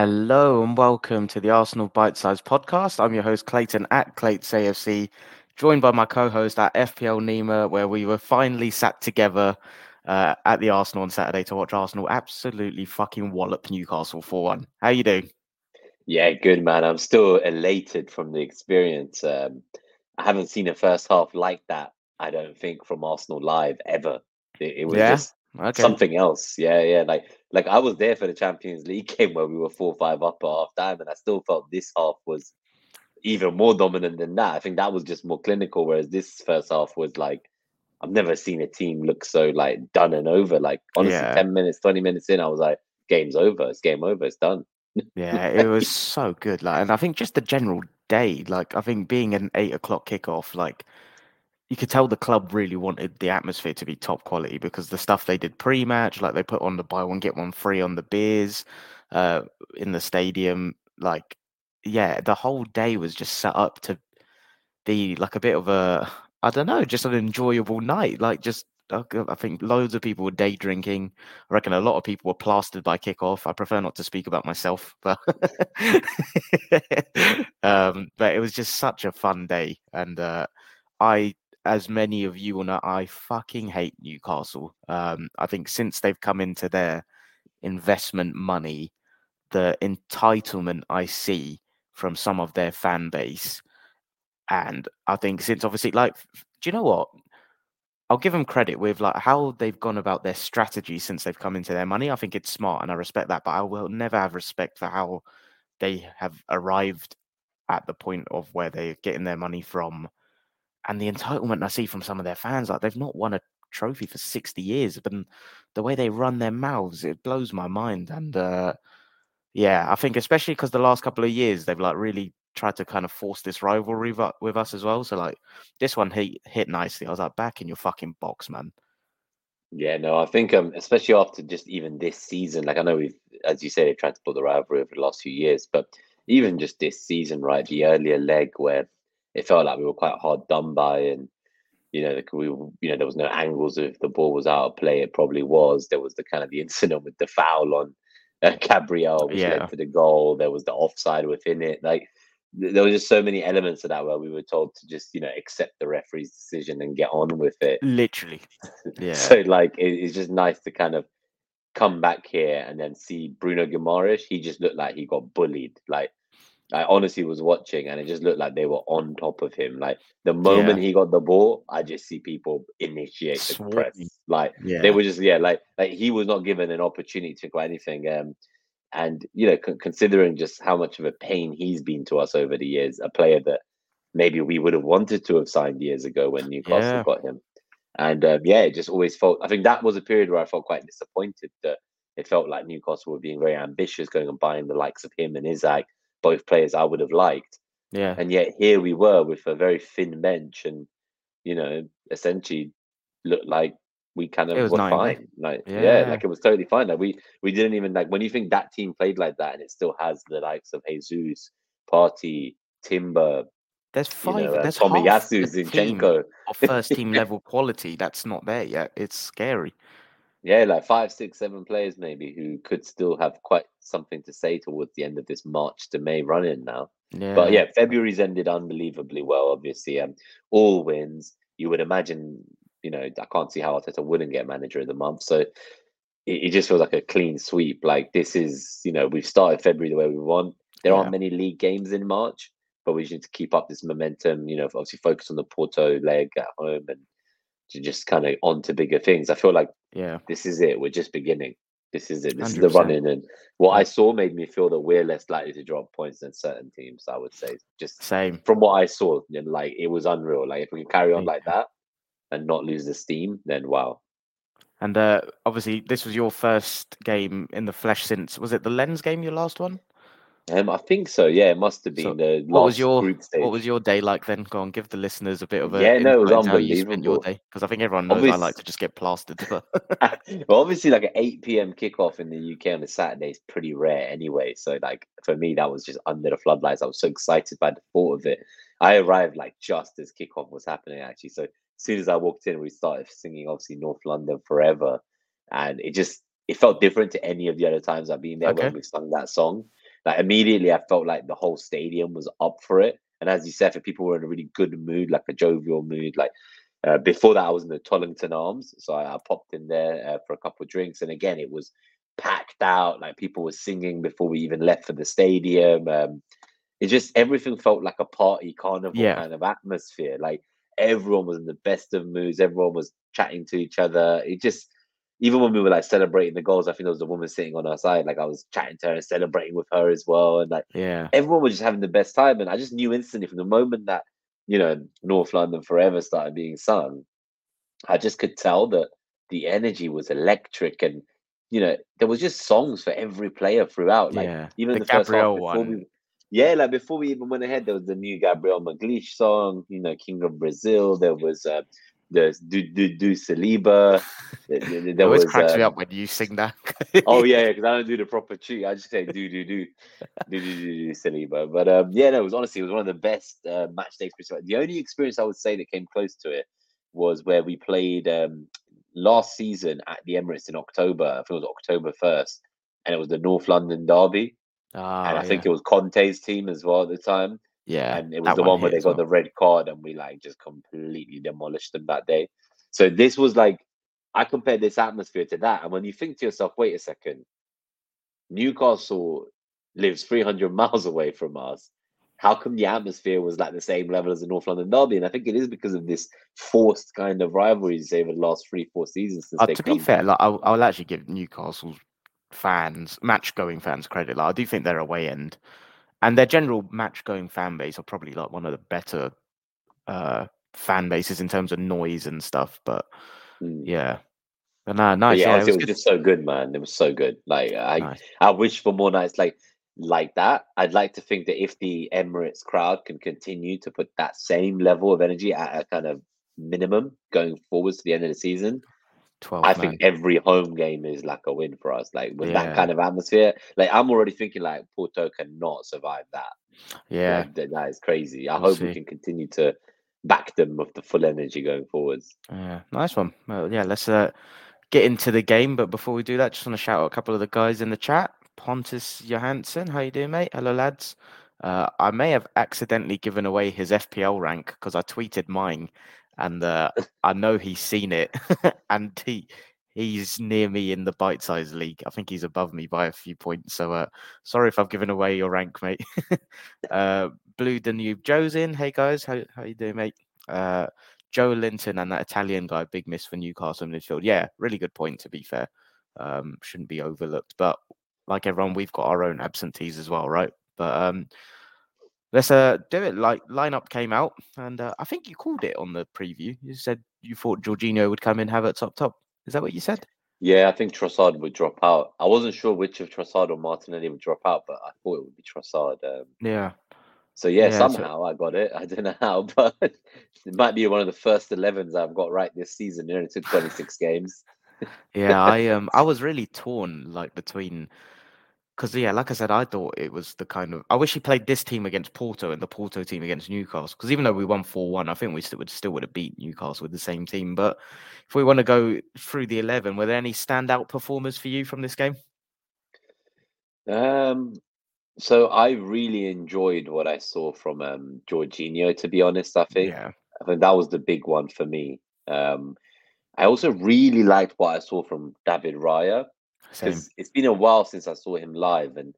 Hello and welcome to the Arsenal Bite Size Podcast. I'm your host Clayton at Clayts AFC, joined by my co-host at FPL Nima, where we were finally sat together uh, at the Arsenal on Saturday to watch Arsenal absolutely fucking wallop Newcastle 4-1. How you doing? Yeah, good man. I'm still elated from the experience. Um, I haven't seen a first half like that. I don't think from Arsenal live ever. It, it was Yeah? just Okay. something else. Yeah, yeah. Like like I was there for the Champions League game where we were four five up at half time, and I still felt this half was even more dominant than that. I think that was just more clinical, whereas this first half was like I've never seen a team look so like done and over. Like honestly, Yeah. ten minutes, twenty minutes in, I was like, game's over. It's game over. It's done. Yeah, it was so good. Like, and I think just the general day, like, I think being an eight o'clock kickoff, like, you could tell the club really wanted the atmosphere to be top quality because the stuff they did pre-match, like they put on the buy one get one free on the beers, uh, in the stadium, like, yeah, the whole day was just set up to be like a bit of a, I don't know, just an enjoyable night. Like, just I think loads of people were day drinking. I reckon a lot of people were plastered by kickoff. I prefer not to speak about myself, but um, but it was just such a fun day, and uh, I, as many of you will know, I fucking hate Newcastle. Um, I think since they've come into their investment money, the entitlement I see from some of their fan base, and I think since obviously, like, do you know what? I'll give them credit with like how they've gone about their strategy since they've come into their money. I think it's smart and I respect that, but I will never have respect for how they have arrived at the point of where they're getting their money from and the entitlement I see from some of their fans. Like they've not won a trophy for 60 years, but the way they run their mouths, it blows my mind. And uh yeah, I think especially because the last couple of years they've like really tried to kind of force this rivalry with us as well. So like this one hit hit nicely. I was like, back in your fucking box, man. Yeah, no, I think um, especially after just even this season, like I know we've, as you say, they've tried to put the rivalry over the last few years, but even just this season, right, the earlier leg where it felt like we were quite hard done by, and you know, like we, you know, there was no angles if the ball was out of play. It probably was. There was the kind of the incident with the foul on uh, Gabriel, which Yeah. led to the goal. There was the offside within it. Like there were just so many elements of that where we were told to just, you know, accept the referee's decision and get on with it. Literally. Yeah. So like it, it's just nice to kind of come back here and then see Bruno Guimaraes. He just looked like he got bullied. Like I honestly was watching and it just looked like they were on top of him. Like the moment he got the ball, I just see people initiate the press. Like yeah. they were just yeah, like like he was not given an opportunity to go anything. Um, and you know, con- considering just how much of a pain he's been to us over the years, a player that maybe we would have wanted to have signed years ago when Newcastle Yeah. got him. And um, yeah, it just always felt. I think that was a period where I felt quite disappointed that it felt like Newcastle were being very ambitious, going and buying the likes of him and Isaac, both players I would have liked. yeah. And yet here we were with a very thin bench, and you know, essentially looked like we kind of was were day. fine. Like yeah. Yeah. like it was totally fine. Like we we didn't even like when you think that team played like that, and it still has the likes of Jesus, Partey, Timber, There's you five. know, uh, there's Tomiyasu, team Zinchenko. of first team level quality that's not there yet. It's scary. Yeah, like five, six, seven players maybe who could still have quite something to say towards the end of this March to May run in now. Yeah. But yeah, February's ended unbelievably well, obviously. Um, all wins. You would imagine, you know, I can't see how Arteta wouldn't get manager of the month. So it, it just feels like a clean sweep. Like this is, you know, we've started February the way we want. There Yeah. aren't many league games in March, but we just need to keep up this momentum, you know, obviously focus on the Porto leg at home and to just kind of on to bigger things. I feel like Yeah. this is it. We're just beginning. This is it. This is the 100%. run in. And what I saw made me feel that we're less likely to drop points than certain teams, I would say. Just Same. from what I saw, know, like it was unreal. Like if we can carry on Yeah. like that and not lose the steam, then wow. And uh, obviously, this was your first game in the flesh since was it the Lens game? Your last one? Um, I think so. Yeah, it must have been So the What was your group stage. What was your day like then? Go on, give the listeners a bit of a Yeah, no, it was how you spent your unbelievable. day because I think everyone knows I like to just get plastered. But well, obviously, like an 8 p.m. kickoff in the UK on a Saturday is pretty rare anyway. So, like, for me, that was just under the floodlights. I was so excited by the thought of it. I arrived like just as kickoff was happening, actually. So, as soon as I walked in, we started singing, obviously, North London Forever. And it just, it felt different to any of the other times I've been there Okay. when we've sung that song. Like immediately I felt like the whole stadium was up for it. And as you said, for people were in a really good mood, like a jovial mood, like uh, before that, I was in the Tollington Arms, so I, I popped in there uh, for a couple of drinks, and again, it was packed out. Like people were singing before we even left for the stadium. Um, it just everything felt like a party carnival Yeah. kind of atmosphere. Like everyone was in the best of moods. Everyone was chatting to each other. It just even when we were like celebrating the goals, I think there was a woman sitting on our side. Like I was chatting to her and celebrating with her as well, and like Yeah. everyone was just having the best time. And I just knew instantly from the moment that, you know, North London Forever started being sung, I just could tell that the energy was electric and you know, there was just songs for every player throughout. Like Yeah. even The the, first half before one. we yeah, like before we even went ahead, there was the new Gabriel Magalhães song, you know, King of Brazil. There was uh the Do Do Do Saliba. There, there- always was cracks me um, up when you sing that. Oh yeah, because I don't do the proper cheat. I just say do do do do do do do Saliba. But um, yeah, no, it was honestly it was one of the best uh, match day experiences. The only experience I would say that came close to it was where we played um, last season at the Emirates in October. I think it was October first, and it was the North London derby, Ah, and I think it was Conte's team as well at the time. Yeah. and it was the one where they got well. the red card, and we like just completely demolished them that day. So this was like I compared this atmosphere to that, and when you think to yourself, wait a second, Newcastle lives 300 miles away from us. How come the atmosphere was like the same level as the North London Derby? And I think it is because of this forced kind of rivalries over the last three, four seasons since Uh, to be fair, like I'll, I'll actually give Newcastle fans, match going fans credit. Like I do think their away end and their general match going fan base are probably like one of the better uh fan bases in terms of noise and stuff. But Mm. yeah. But no, But nice. yeah, Yeah, it was it was just so good, man. It was so good. Like I, Nice. I wish for more nights like like that. I'd like to think that if the Emirates crowd can continue to put that same level of energy at a kind of minimum going forwards to the end of the season, 12 I man. think every home game is like a win for us. Like with Yeah. that kind of atmosphere, like I'm already thinking like Porto cannot survive that. Yeah. Like, that, that is crazy. I We'll hope we can continue to back them with the full energy going forwards. Yeah, nice one. Well, yeah, let's uh, get into the game. But before we do that, just want to shout out a couple of the guys in the chat. Pontus Johansson, how you doing, mate? Hello, lads. Uh, I may have accidentally given away his FPL rank because I tweeted mine, and uh, I know he's seen it, and he he's near me in the bite size league. I think he's above me by a few points. So uh, sorry if I've given away your rank, mate. uh, Blue Danube Joe's in. Hey guys, how how you doing, mate? Uh, Joelinton and that Italian guy, big miss for Newcastle midfield. Yeah, really good point to be fair. Um, shouldn't be overlooked. But like everyone, we've got our own absentees as well, right? But um, let's uh do it. Like lineup came out, and uh, I think you called it on the preview. You said you thought Jorginho would come in, have it top top. Is that what you said? Yeah, I think Trossard would drop out. I wasn't sure which of Trossard or Martinelli would drop out, but I thought it would be Trossard. Um, Yeah. so yeah, Yeah, so- somehow I got it. I don't know how, but it might be one of the first 11s I've got right this season. It only took 26 games. Yeah, I um I was really torn like between because yeah, like I said, I thought it was the kind of I wish he played this team against Porto and the Porto team against Newcastle because even though we won four one, I think we still would still would have beat Newcastle with the same team. But if we want to go through the eleven, were there any standout performers for you from this game? Um, so I really enjoyed what I saw from um, Jorginho, to be honest. I think Yeah, I think that was the big one for me. Um, I also really liked what I saw from David Raya. Same. because it's been a while since I saw him live, and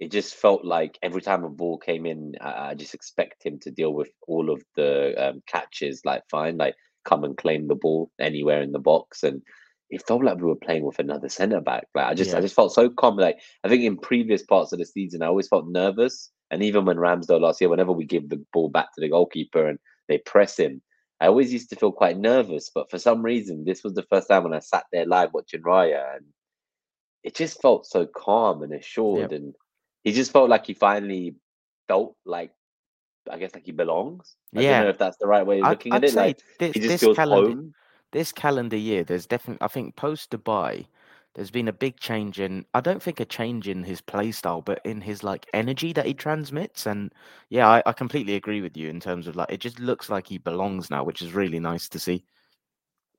it just felt like every time a ball came in, I, I just expect him to deal with all of the um, catches like fine, like come and claim the ball anywhere in the box, and it felt like we were playing with another centre back. Like I just, I just felt so calm. Like I think in previous parts of the season, I always felt nervous, and even when Ramsdale last year, whenever we give the ball back to the goalkeeper and they press him. I always used to feel quite nervous, but for some reason, this was the first time when I sat there live watching Raya, and it just felt so calm and assured and he just felt like he finally felt like I guess like he belongs. I Yeah. don't know if that's the right way of I'd, looking I'd at it. say Like this he just feels calendar home. this calendar year, there's definitely I think post Dubai, there's been a big change in I don't think a change in his play style, but in his like energy that he transmits. And yeah, I, I completely agree with you in terms of like it just looks like he belongs now, which is really nice to see.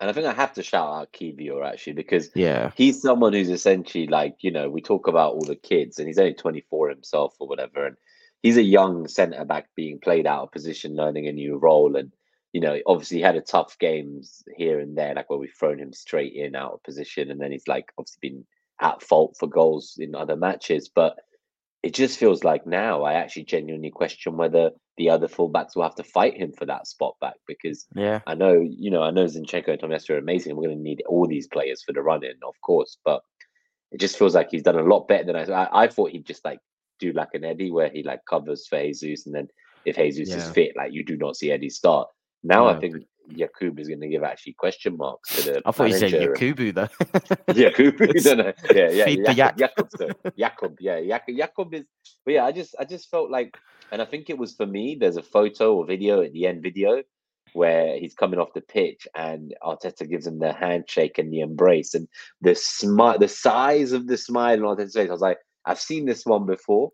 And I think I have to shout out Kiwior actually because Yeah. he's someone who's essentially like you know we talk about all the kids and he's only 24 himself or whatever and he's a young centre back being played out of position learning a new role and you know obviously he had a tough games here and there like where we've thrown him straight in out of position and then he's like obviously been at fault for goals in other matches but it just feels like now I actually genuinely question whether the other fullbacks will have to fight him for that spot back because Yeah. I know, you know, I know Zinchenko and Tomiyasu are amazing. We're going to need all these players for the run in, of course, but it just feels like he's done a lot better than I. I, I thought he'd just like do like an Eddie where he like covers for Jesus, and then if Jesus is fit, like you do not see Eddie start. Now I think Yakub is going to give actually question marks to the. I thought you said. Yakubu though. Jakub, no, no, yeah, yeah, Feed the Jakub, Jakub, so Jakub, yeah, Jakub, Jakub is, but yeah, I just, I just felt like, and I think it was for me. There's a photo or video at the end video where he's coming off the pitch and Arteta gives him the handshake and the embrace and the smile, the size of the smile on Arteta's face. I was like, I've seen this one before.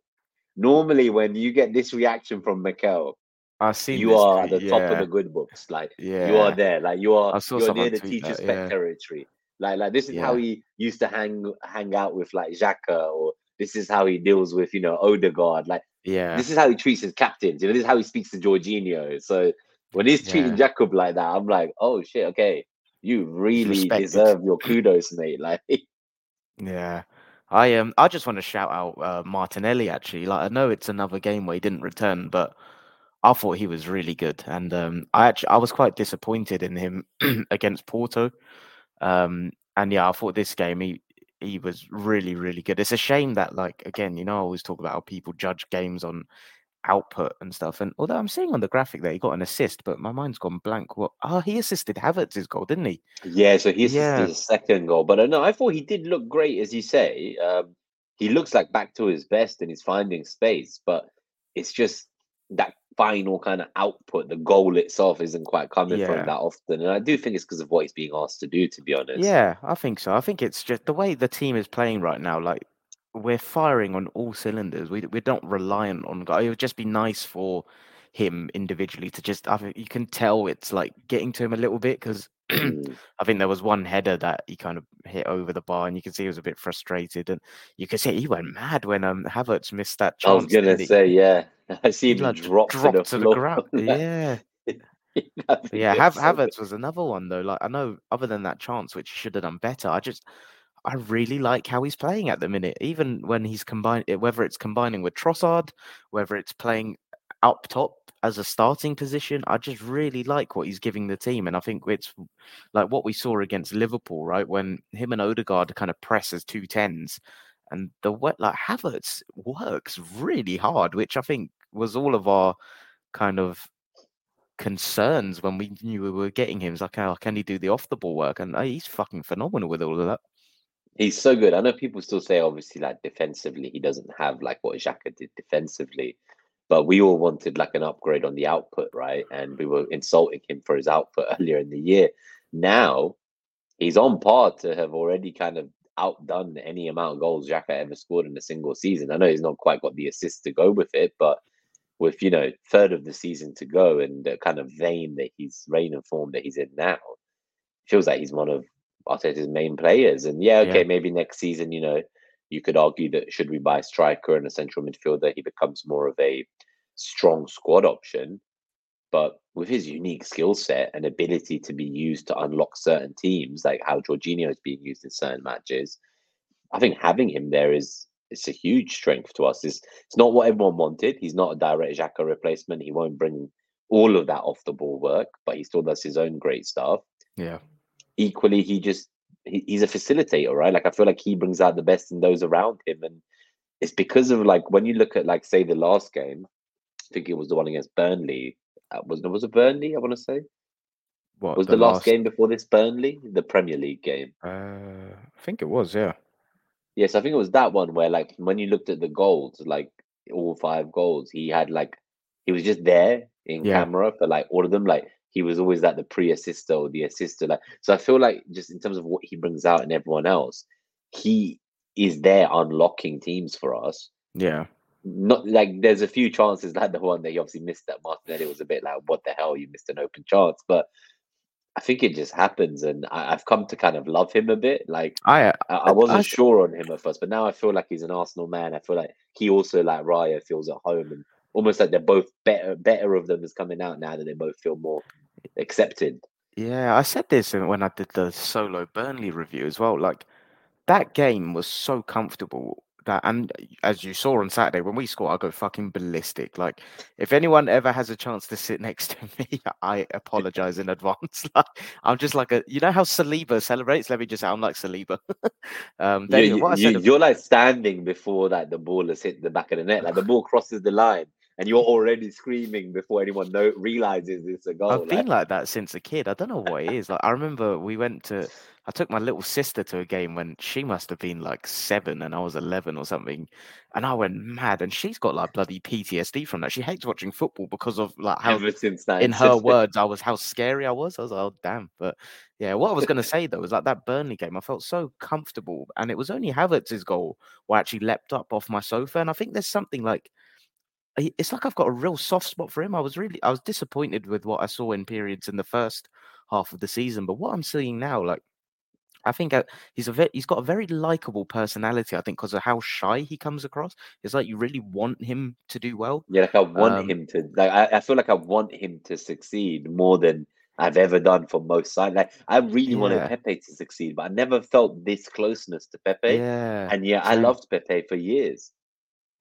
Normally, when you get this reaction from Mikel, I've seen you are at the top of the good books. Like Yeah. you are there. Like you are I you're near the teacher's that, pet yeah. territory. Like like this is how he used to hang hang out with like Xhaka or this is how he deals with, you know, Odegaard. Like Yeah. this is how he treats his captains. You know, this is how he speaks to Jorginho. So when he's treating Yeah. Jacob like that, I'm like, oh shit, okay. You really respected. deserve your kudos, mate. Like Yeah. I um I just want to shout out uh, Martinelli actually. Like I know it's another game where he didn't return, but I thought he was really good. And um I actually I was quite disappointed in him against Porto. Um and yeah, I thought this game he he was really, really good. It's a shame that like again, you know, I always talk about how people judge games on output and stuff. And although I'm seeing on the graphic that he got an assist, but my mind's gone blank. What oh he assisted Havertz's goal, didn't he? Yeah, so he assisted Yeah. his second goal. But uh, no, I thought he did look great, as you say. Um, he looks like back to his best and he's finding space, but it's just that final kind of output. The goal itself isn't quite coming from Yeah. him that often. And I do think it's because of what he's being asked to do, to be honest. Yeah, I think so. I think it's just the way the team is playing right now. Like we're firing on all cylinders. We we're not reliant on. guy- It would just be nice for him individually to just. I think you can tell it's like getting to him a little bit because. I think there was one header that he kind of hit over the bar, and you can see he was a bit frustrated, and you can see he went mad when um Havertz missed that chance. I was gonna didn't he? say, yeah. I see him like, drop dropped to the to the ground. Yeah. Yeah, Hav- Havertz was another one though. Like I know, other than that chance, which he should have done better, I just I really like how he's playing at the minute. Even when he's combined, whether it's combining with Trossard, whether it's playing up top as a starting position, I just really like what he's giving the team. And I think it's like what we saw against Liverpool, right? When him and Odegaard kind of press as two tens, and the way like Havertz works really hard, which I think was all of our kind of concerns when we knew we were getting him. It's like, oh, can he do the off the ball work? And uh, he's fucking phenomenal with all of that. He's so good. I know people still say, obviously, like defensively, he doesn't have like what Xhaka did defensively, but we all wanted like an upgrade on the output, right? And we were insulting him for his output earlier in the year. Now he's on par to have already kind of outdone any amount of goals Xhaka ever scored in a single season. I know he's not quite got the assist to go with it, but with you know third of the season to go and the kind of vein that he's reign and form that he's in now, feels like he's one of Arteta's main players. And yeah, okay, Yeah. maybe next season, you know, you could argue that should we buy a striker and a central midfielder, he becomes more of a strong squad option. But with his unique skill set and ability to be used to unlock certain teams, like how Jorginho is being used in certain matches, I think having him there is it's a huge strength to us. It's it's not what everyone wanted. He's not a direct Xhaka replacement. He won't bring all of that off the ball work, but he still does his own great stuff. Yeah. Equally, he just he, he's a facilitator, right? Like I feel like he brings out the best in those around him, and it's because of like when you look at like say the last game, I think it was the one against Burnley. Uh, was was it Burnley? I want to say What was the, last, game before this Burnley, the Premier League game. Uh, I think it was. Yeah. Yes, I think it was that one where like when you looked at the goals, like all five goals, he had like he was just there in Yeah. camera for like all of them. Like he was always like the pre-assister or the assister. Like so, I feel like just in terms of what he brings out and everyone else, he is there unlocking teams for us. Yeah. Not like there's a few chances like the one that he obviously missed that Martinelli was a bit like, what the hell, you missed an open chance. But I think it just happens, and I, have come to kind of love him a bit. Like I, I, I wasn't I, sure on him at first, but now I feel like he's an Arsenal man. I feel like he also, like Raya, feels at home, and almost like they're both better. Better of them is coming out now that they both feel more accepted. Yeah, I said this when I did the solo Burnley review as well. Like that game was so comfortable that, and as you saw on Saturday when we score, I go fucking ballistic. Like, if anyone ever has a chance to sit next to me, I apologize in advance. like, I'm just like a, you know how Saliba celebrates? Let me just sound like Saliba. um, you, you, you, are like standing before like the ball has hit the back of the net, like the ball crosses the line. And you're already screaming before anyone know, realizes it's a goal. I've like. been like that since a kid. I don't know what it is. Like I remember we went to I took my little sister to a game when she must have been like seven and I was 11 or something. And I went mad. And she's got like bloody PTSD from that. She hates watching football because of like how, Ever since that, in her words, I was how scary I was. I was like, oh, damn. But yeah, what I was going to say though was like that Burnley game, I felt so comfortable. And it was only Havertz's goal where I actually leapt up off my sofa. And I think there's something like, it's like I've got a real soft spot for him. I was really, I was disappointed with what I saw in periods in the first half of the season. But what I'm seeing now, like, I think uh, he's a very, he's got a very likable personality. I think because of how shy he comes across, it's like you really want him to do well. Yeah, like I want um, him to. Like I, I feel like I want him to succeed more than I've ever done for most sides. Like I really yeah. wanted Pepe to succeed, but I never felt this closeness to Pepe. Yeah, and yeah. I loved Pepe for years.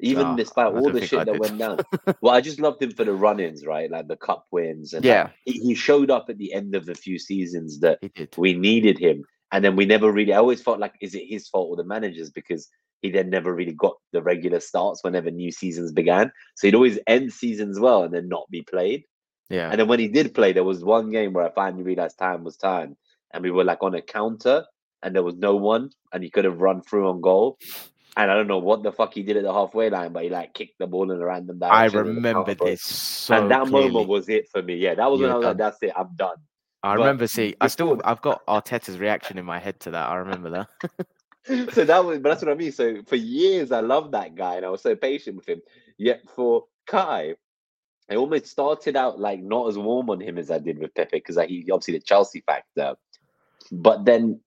Even oh, despite all the shit that went down. well, I just loved him for the run-ins, right? Like the cup wins. And yeah. Like, he, he, showed up at the end of a few seasons that we needed him and then we never really. I always felt like, is it his fault or the manager's? Because he then never really got the regular starts whenever new seasons began. So he'd always end seasons well and then not be played. Yeah. And then when he did play, there was one game where I finally realized time was time, and we were like on a counter, and there was no one, and he could have run through on goal. And I don't know what the fuck he did at the halfway line, but he like kicked the ball in a random direction. I remember this so And that clearly. moment was it for me. Yeah, that was You're when I was done. like, that's it, I'm done. I but remember See, I still. I've got Arteta's reaction in my head to that. I remember that. so that was, but that's what I mean. So for years, I loved that guy, and I was so patient with him. Yet for Kai, I almost started out like not as warm on him as I did with Pepe because he obviously the Chelsea factor. But then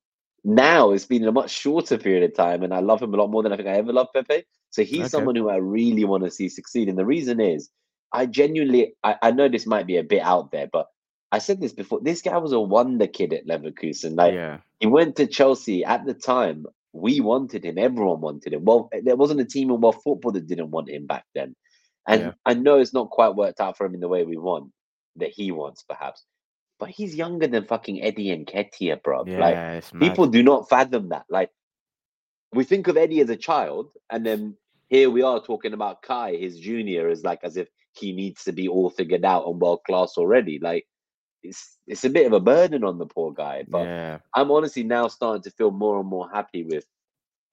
now it's been a much shorter period of time, and I love him a lot more than I think I ever loved Pepe. So he's okay. someone who I really want to see succeed. And the reason is, I genuinely, I, I know this might be a bit out there, but I said this before. This guy was a wonder kid at Leverkusen. Like yeah. he went to Chelsea at the time. We wanted him. Everyone wanted him. Well, there wasn't a team in world football that didn't want him back then. And yeah. I know it's not quite worked out for him in the way we want, that he wants, perhaps. But he's younger than fucking Eddie Nketiah, eh, bro. Yeah, like people do not fathom that. Like we think of Eddie as a child, and then here we are talking about Kai, his junior, as like as if he needs to be all figured out and world class already. Like it's it's a bit of a burden on the poor guy. But yeah. I'm honestly now starting to feel more and more happy with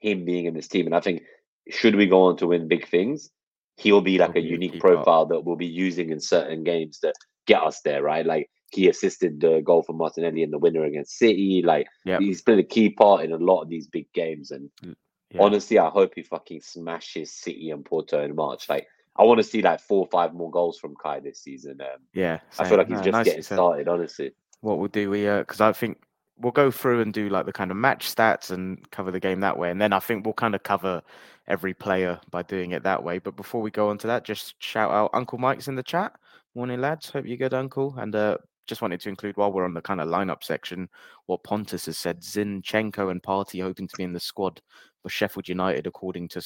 him being in this team. And I think should we go on to win big things, he'll be like he'll a be unique profile part. that we'll be using in certain games that get us there, right? Like he assisted the goal for Martinelli in the winner against City. Like yep. he's played a key part in a lot of these big games. And yeah. honestly, I hope he fucking smashes City and Porto in March. Like I want to see like four or five more goals from Kai this season. Um, yeah, same. I feel like he's no, just getting started. Honestly, what we'll do, we because uh, I think we'll go through and do like the kind of match stats and cover the game that way, and then I think we'll kind of cover every player by doing it that way. But before we go on to that, just shout out Uncle Mike's in the chat. Morning, lads. Hope you're good, Uncle. And uh, just wanted to include while we're on the kind of lineup section, what Pontus has said: Zinchenko and Partey hoping to be in the squad for Sheffield United, according to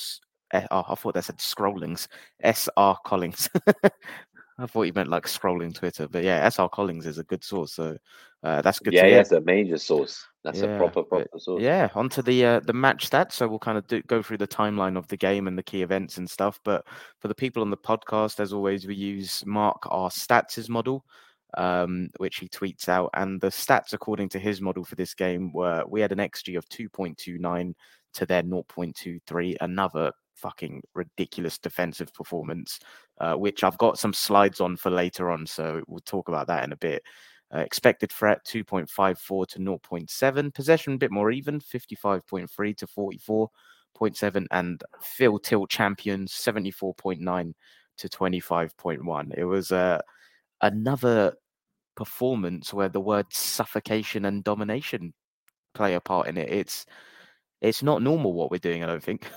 Oh, I thought that said scrollings. S.R. Collings. I thought you meant like scrolling Twitter, but yeah, S.R. Collings is a good source, so uh, that's good. Yeah, yeah, it's a major source. That's yeah, a proper, proper source. Yeah, onto the uh, the match stats. So we'll kind of do, go through the timeline of the game and the key events and stuff. But for the people on the podcast, as always, we use Mark our stats model, um, which he tweets out, and the stats according to his model for this game were we had an xG of two point two nine to their 0.23, another fucking ridiculous defensive performance, uh, which I've got some slides on for later on. So we'll talk about that in a bit. Uh, expected threat 2.54 to 0.7. Possession a bit more even 55.3 to 44.7. And Field Tilt champions 74.9 to 25.1. It was uh, another performance where the words suffocation and domination play a part in it. It's it's not normal what we're doing. I don't think.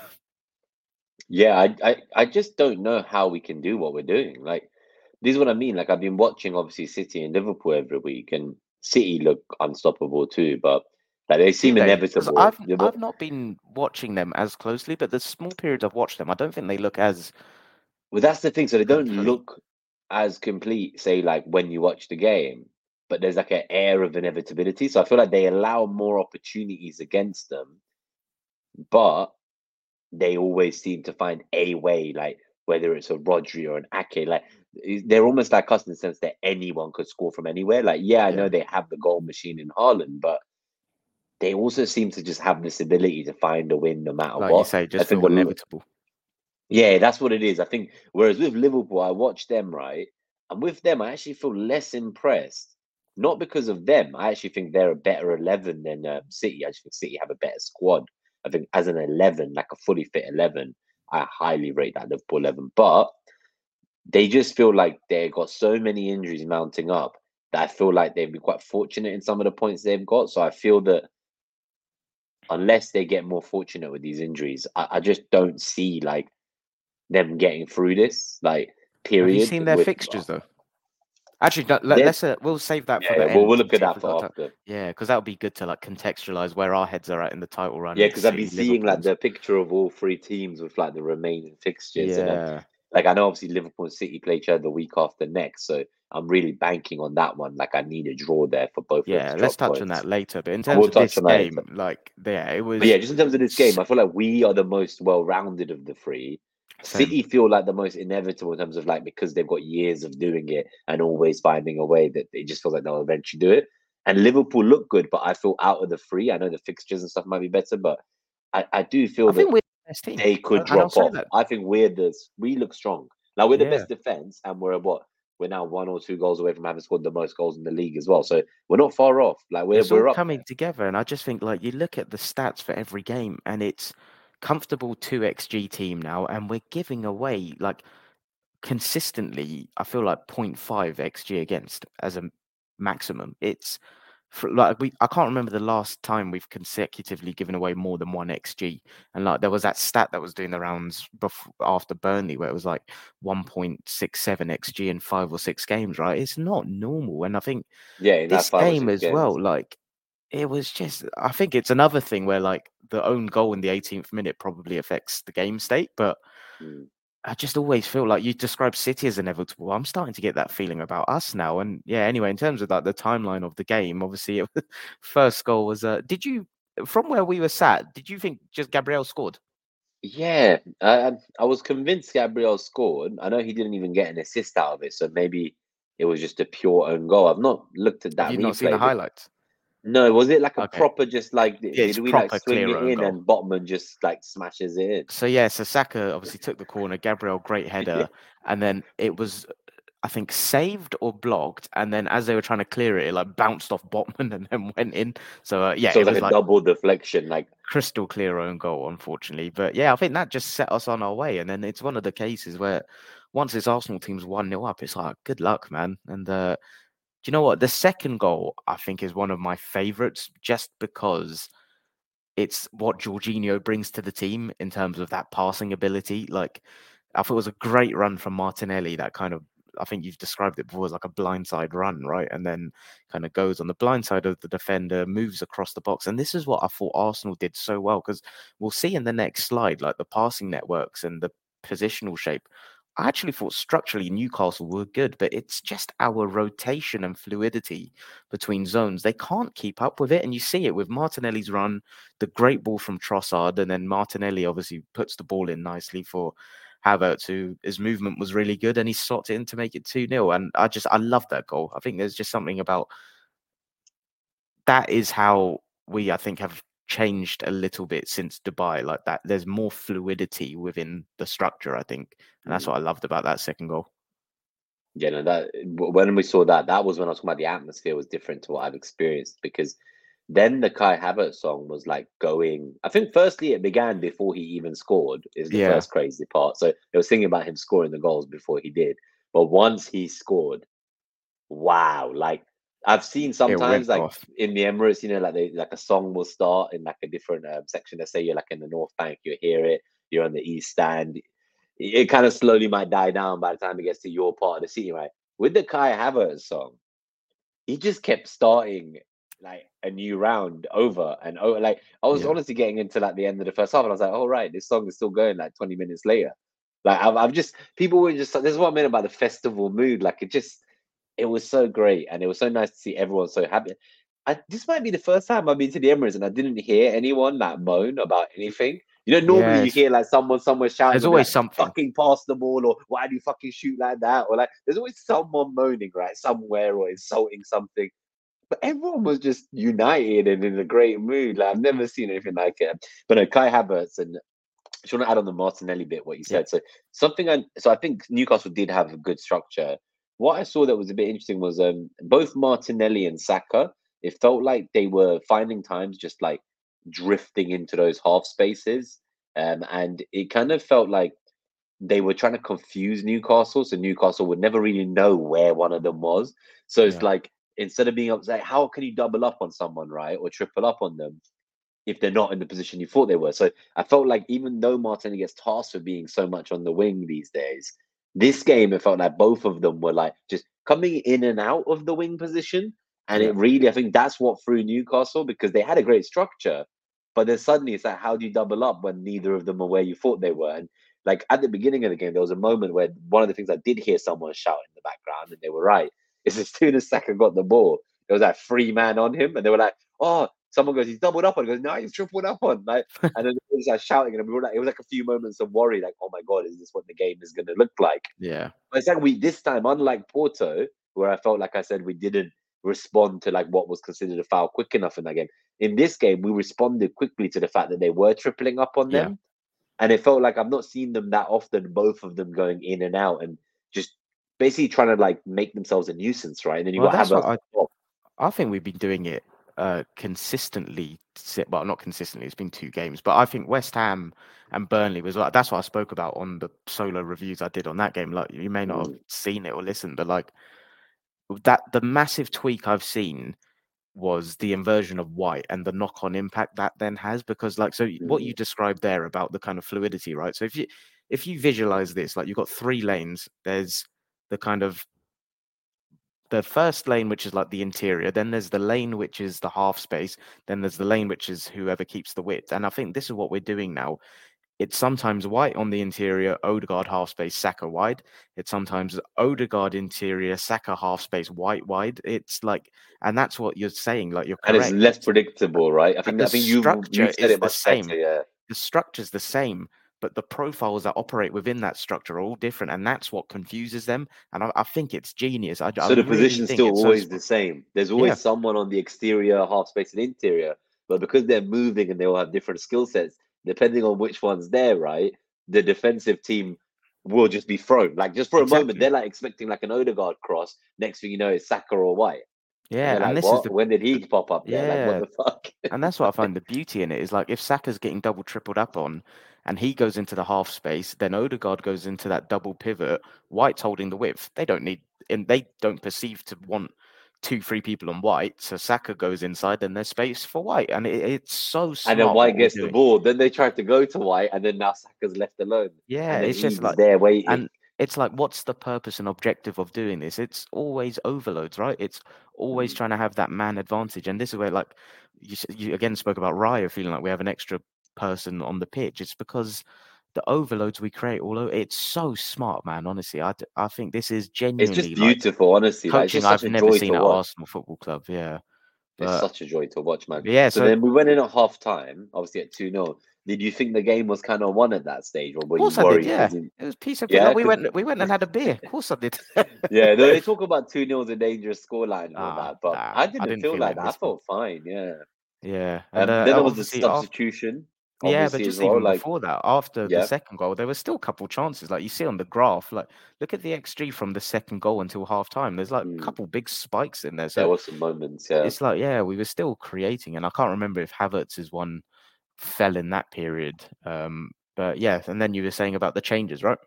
Yeah, I, I, I just don't know how we can do what we're doing. Like, this is what I mean. Like, I've been watching obviously City and Liverpool every week, and City look unstoppable too. But like, they seem they? inevitable. I've I've not been watching them as closely, but the small periods I've watched them, I don't think they look as. Well, that's the thing. So they don't look as complete. Say like when you watch the game, but there's like an air of inevitability. So I feel like they allow more opportunities against them, but they always seem to find a way, like whether it's a Rodri or an Ake, like they're almost like us in the sense that anyone could score from anywhere. Like, yeah, I yeah. know they have the goal machine in Haaland, but they also seem to just have this ability to find a win no matter like what. You say, just feel inevitable. Yeah, that's what it is. I think. Whereas with Liverpool, I watch them right, and with them, I actually feel less impressed. Not because of them. I actually think they're a better eleven than um, City. I just think City have a better squad. I think as an 11, like a fully fit 11, I highly rate that Liverpool 11. But they just feel like they've got so many injuries mounting up that I feel like they've been quite fortunate in some of the points they've got. So I feel that unless they get more fortunate with these injuries, I, I just don't see like them getting through this. Like period. Have you seen their with, fixtures though? Actually, no, let, us uh, we'll save that yeah, for the yeah, We'll, we'll look at that for after. Yeah, because that would be good to like contextualize where our heads are at in the title run. Yeah, because I've been seeing like the picture of all three teams with like the remaining fixtures. Yeah. And, like I know, obviously Liverpool and City play each other the week after next, so I'm really banking on that one. Like I need a draw there for both. Yeah, let's touch points. on that later. But in terms we'll of this game, like yeah, it was. But yeah, just in terms of this game, I feel like we are the most well-rounded of the three. Same. City feel like the most inevitable in terms of like because they've got years of doing it and always finding a way that it just feels like they'll eventually do it. And Liverpool look good, but I feel out of the three. I know the fixtures and stuff might be better, but I, I do feel I that the they could drop off. I think we're the we look strong. Like we're the yeah. best defense, and we're what we're now one or two goals away from having scored the most goals in the league as well. So we're not far off. Like we're it's we're coming together, and I just think like you look at the stats for every game, and it's comfortable 2xg team now and we're giving away like consistently i feel like 0.5 xg against as a maximum it's for, like we i can't remember the last time we've consecutively given away more than 1 xg and like there was that stat that was doing the rounds before, after burnley where it was like 1.67 xg in five or six games right it's not normal and i think yeah this game as games. well like it was just I think it's another thing where like the own goal in the 18th minute probably affects the game state, but mm. I just always feel like you describe City as inevitable. I'm starting to get that feeling about us now. And yeah, anyway, in terms of like the timeline of the game, obviously it, first goal was uh did you from where we were sat, did you think just Gabriel scored? Yeah, I I was convinced Gabriel scored. I know he didn't even get an assist out of it, so maybe it was just a pure own goal. I've not looked at that. You've not seen the highlights. No, was it like a Okay. proper just like Yeah, did we like swing it in goal. and Botman just like smashes it in? So yeah, so Saka obviously took the corner. Gabriel, great header, and then it was, I think, saved or blocked. And then as they were trying to clear it, it like bounced off Botman and then went in. So uh, yeah, So it was like a like double deflection, like crystal clear own goal, unfortunately. But yeah, I think that just set us on our way. And then it's one of the cases where once this Arsenal team's one 0 up, it's like good luck, man. And uh, you know what? The second goal, I think, is one of my favorites just because it's what Jorginho brings to the team in terms of that passing ability. Like, I thought it was a great run from Martinelli. That kind of, I think you've described it before as like a blindside run, right? And then kind of goes on the blind side of the defender, moves across the box. And this is what I thought Arsenal did so well because we'll see in the next slide, like the passing networks and the positional shape I actually thought structurally Newcastle were good, but it's just our rotation and fluidity between zones. They can't keep up with it. And you see it with Martinelli's run, the great ball from Trossard, and then Martinelli obviously puts the ball in nicely for Havertz, who his movement was really good and he slots it in to make it 2 0. And I just, I love that goal. I think there's just something about that is how we, I think, have changed a little bit since Dubai. Like that, there's more fluidity within the structure, I think, and that's mm. what I loved about that second goal. Yeah, no, that when we saw that, that was when I was talking about the atmosphere was different to what I've experienced because then the Kai Havertz song was like going. I think firstly it began before he even scored is the Yeah. first crazy part. So it was thinking about him scoring the goals before he did. But once he scored, wow, like I've seen sometimes like off. in the Emirates, you know, like they like a song will start in like a different um, section. Let's say you're like in the North Bank, you hear it. You're on the East Stand. It, it kind of slowly might die down by the time it gets to your part of the city, right? With the Kai Havertz song, he just kept starting like a new round over and over. Like I was Yeah. honestly getting into like the end of the first half, and I was like, "Oh right, this song is still going." Like 20 minutes later, like I've, I've just people were just. This is what I meant about the festival mood. Like it just, it was so great, and it was so nice to see everyone so happy. I, this might be the first time I've been to the Emirates and I didn't hear anyone like moan about anything. You know, normally Yeah, you hear like someone somewhere shouting, There's always like, something. fucking pass the ball, or why do you fucking shoot like that? Or like, there's always someone moaning, right, somewhere or insulting something. But everyone was just united and in a great mood. Like I've never seen anything like it. But no, Kai Havertz and I just want to add on the Martinelli bit what you Yeah. said. So something I so I think Newcastle did have a good structure. What I saw that was a bit interesting was um both Martinelli and Saka. It felt like they were finding times just like drifting into those half spaces, um, and it kind of felt like they were trying to confuse Newcastle, so Newcastle would never really know where one of them was. So it's Yeah. like instead of being upset, how can you double up on someone, right, or triple up on them if they're not in the position you thought they were? So I felt like even though Martinelli gets tasked for being so much on the wing these days, this game it felt like both of them were like just coming in and out of the wing position, and Yeah. it really I think that's what threw Newcastle because they had a great structure. But then suddenly it's like, how do you double up when neither of them are where you thought they were? And like at the beginning of the game, there was a moment where one of the things I did hear someone shout in the background, and they were right, is as soon as Saka got the ball, there was like three man on him, and they were like, oh, someone goes, he's doubled up on. He goes, no, he's tripled up on. Like, and then was like shouting, and we were like, it was like a few moments of worry, like, oh my god, is this what the game is going to look like? Yeah. But it's like we this time, unlike Porto, where I felt like I said we didn't respond to like what was considered a foul quick enough in that game. In this game, we responded quickly to the fact that they were tripling up on Yeah. them, and it felt like I've not seen them that often. Both of them going in and out and just basically trying to like make themselves a nuisance, right? And then you Well, got that's Havertz. what I- on top. I think we've been doing it uh, consistently. Well, not consistently. It's been two games, but I think West Ham and Burnley was like that's what I spoke about on the solo reviews I did on that game. Like you may not have seen it or listened, but like that the massive tweak I've seen was the inversion of white and the knock-on impact that then has because like so what you described there about the kind of fluidity right so if you if you visualize this like you've got three lanes there's the kind of the first lane which is like the interior then there's the lane which is the half space then there's the lane which is whoever keeps the width and i think this is what we're doing now it's sometimes white on the interior odegaard half space saka wide it's sometimes odegaard interior saka half space white wide it's like and that's what you're saying like you're and it's less predictable, right? I think the I think you structure you said is it much same. better, yeah. the structure's the same but the profiles that operate within that structure are all different and that's what confuses them and i, I think it's genius I, I So the really position's still it's so always the same. There's always Yeah. someone on the exterior, half space, and interior. But because they're moving and they all have different skill sets, depending on which one's there, right? The defensive team will just be thrown. Like just for a moment, they're like expecting like an Odegaard cross. Next thing you know, it's Saka or White. Yeah and, and like, this what? is the when did he pop up there? Like Yeah. what the fuck? and that's what I find the beauty in it is like if Saka's getting double tripled up on and he goes into the half space, then Odegaard goes into that double pivot, White's holding the width. They don't need and they don't perceive to want two, three people on White. So Saka goes inside, then there's space for White. And it, it's so smart. and then White gets the ball. Then they try to go to White, and then now Saka's left alone. Yeah, it's just like there waiting. and it's like what's the purpose and objective of doing this it's always overloads right it's always Mm. trying to have that man advantage and this is where like you, you again spoke about raya feeling like we have an extra person on the pitch it's because the overloads we create all over it's so smart man honestly i, I think this is genuinely it's just like beautiful, honestly. Like, it's coaching just i've never seen at watch. arsenal football club yeah It's such a joy to watch, man. yeah So, so then we went in at half time, obviously at 2 0. Did you think the game was kind of won at that stage, or were of you i did worried? yeah it was piece of Yeah, we went we went and had a beer of course i did yeah, no, they talk about 2 0 is a dangerous scoreline and all Ah, that, but nah, I I didn't, didn't feel, feel like that. I felt fine, yeah. yeah Um, and uh, then there was the obviously after- substitution. Yeah, but just well, even like, before that, after Yeah. the second goal, there were still a couple chances. Like you see on the graph, like look at the XG from the second goal until half time. There's like Mm. a couple big spikes in there. there So were some moments, yeah. it's like, yeah, we were still creating. And I can't remember if Havertz is one fell in that period. Um, but yeah, and then you were saying about the changes, right?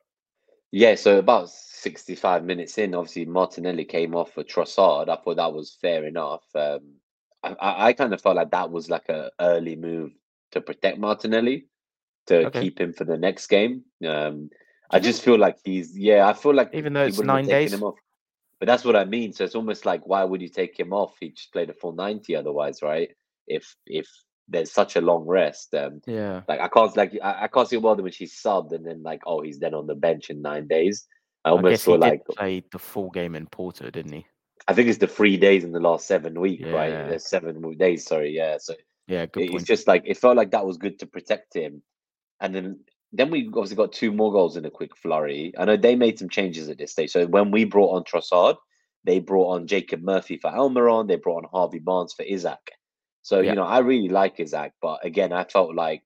Yeah, so about 65 minutes in, obviously Martinelli came off for Trossard. I thought that was fair enough. Um, I, I, I kind of felt like that was like a early move to protect Martinelli to Okay. keep him for the next game. Um, I just feel like he's yeah. I feel like Even though it's nine days? him off. But that's what I mean. So it's almost like why would you take him off? He just played a full ninety otherwise, right? If if there's such a long rest, um, Yeah. like I can't like I, I can't see well when she's subbed and then like oh he's then on the bench in nine days. I I almost guess he feel like play the full game in Porto, didn't he? I think it's the three days in the last seven week, right? There's seven days, sorry, yeah. So Yeah, good it- it's point. just like it felt like that was good to protect him, and then then we obviously got two more goals in a quick flurry. I know they made some changes at this stage. So when we brought on Trossard, they brought on Jacob Murphy for Almiron. They brought on Harvey Barnes for Isak. So Yeah. you know I really like Isak, but again I felt like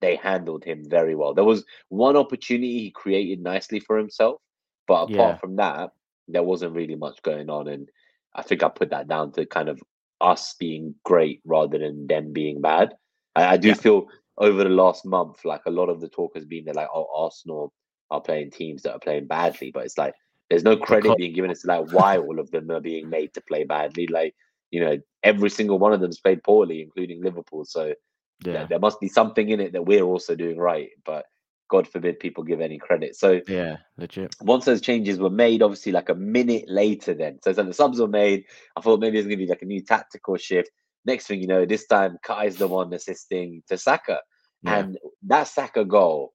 they handled him very well. There was one opportunity he created nicely for himself, but apart Yeah. from that, there wasn't really much going on. And I think I put that down to kind of us being great rather than them being bad. I, I do Yeah. feel over the last month, like a lot of the talk has been that like, oh, Arsenal are playing teams that are playing badly, but it's like there's no credit being given as to like why all of them are being made to play badly. Like, you know, every single one of them's played poorly, including Liverpool. So there- Yeah. there must be something in it that we're also doing right, but God forbid people give any credit. So Yeah, legit. once those changes were made, obviously like a minute later, then so, so the subs were made. I thought maybe it's gonna be like a new tactical shift. Next thing you know, this time Kai's the one assisting to Saka, Yeah. and that Saka goal.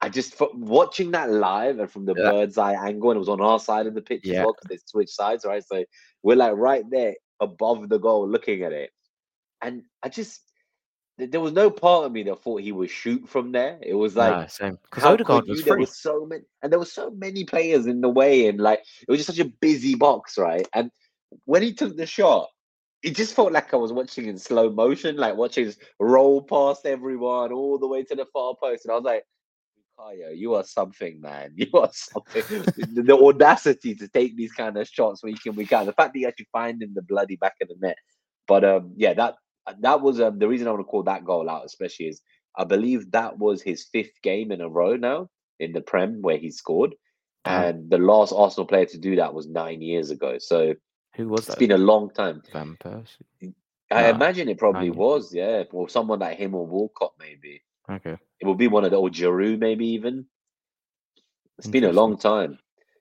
I just watching that live and from the Yeah. bird's eye angle, and it was on our side of the pitch as well because they switched sides, right? So we're like right there above the goal, looking at it, and I just there was no part of me that thought he would shoot from there. It was like Nah, same. Because how Odegaard was you? There was so many, and there were so many players in the way, and like it was just such a busy box, right? And when he took the shot, it just felt like I was watching in slow motion, like watching roll past everyone all the way to the far post, and I was like. Kaya, you are something, man. You are something. the, the audacity to take these kind of shots week in, week out. The fact that you actually find him the bloody back of the net. But um, yeah, that that was um, the reason I want to call that goal out, especially is I believe that was his fifth game in a row now in the Prem where he scored. Damn. And the last Arsenal player to do that was nine years ago. So Who was it's that? been a long time. Van Persie. I Nah, imagine it probably was, yeah. Or someone like him or Walcott, maybe. Okay. It would be one of the old Giroud, maybe even. It's been a long time.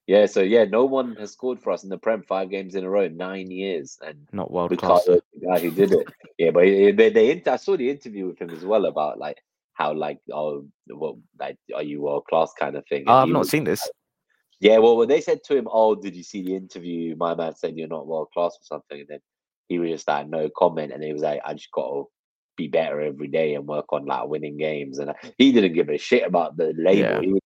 Yeah, so yeah, no one has scored for us in the Prem five games in a row, nine years, and Not world class. the guy who did it. Yeah, but he- they, they, I saw the interview with him as well about like how like oh what like are you world class kind of thing. Oh, I've not was seen this. like- Yeah, well, when they said to him, "Oh, did you see the interview?" My man said you're not world class or something, and then he was just like no comment, and he was like, "I just got to be better every day and work on like winning games," and he didn't give a shit about the label. Yeah. He was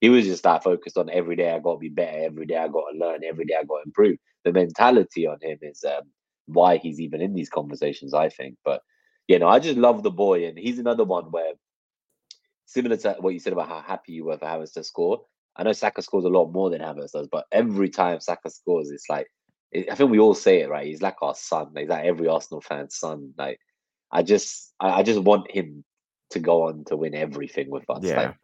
he was just like focused on every day I got to be better, every day I got to learn, every day I got to improve. The mentality on him is um, why he's even in these conversations, I think. But you know, I just love the boy, and he's another one where similar to what you said about how happy you were for Havertz to score. I know Saka scores a lot more than Havertz does, but every time Saka scores, it's like I think we all say it right. He's like our son. He's like every Arsenal fan's son. Like I just, I, I just want him to go on to win everything with us. Yeah. Like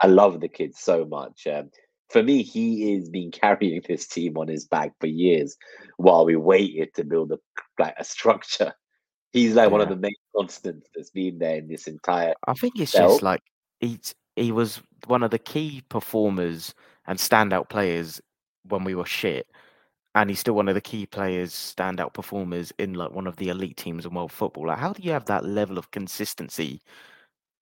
I love the kid so much. Um, for me, he is been carrying this team on his back for years while we waited to build a like a structure. He's like one of the main constants that's been there in this entire. I think it's Bell. just like he's he was one of the key performers and standout players when we were shit, and he's still one of the key players, standout performers in like one of the elite teams in world football. Like, how do you have that level of consistency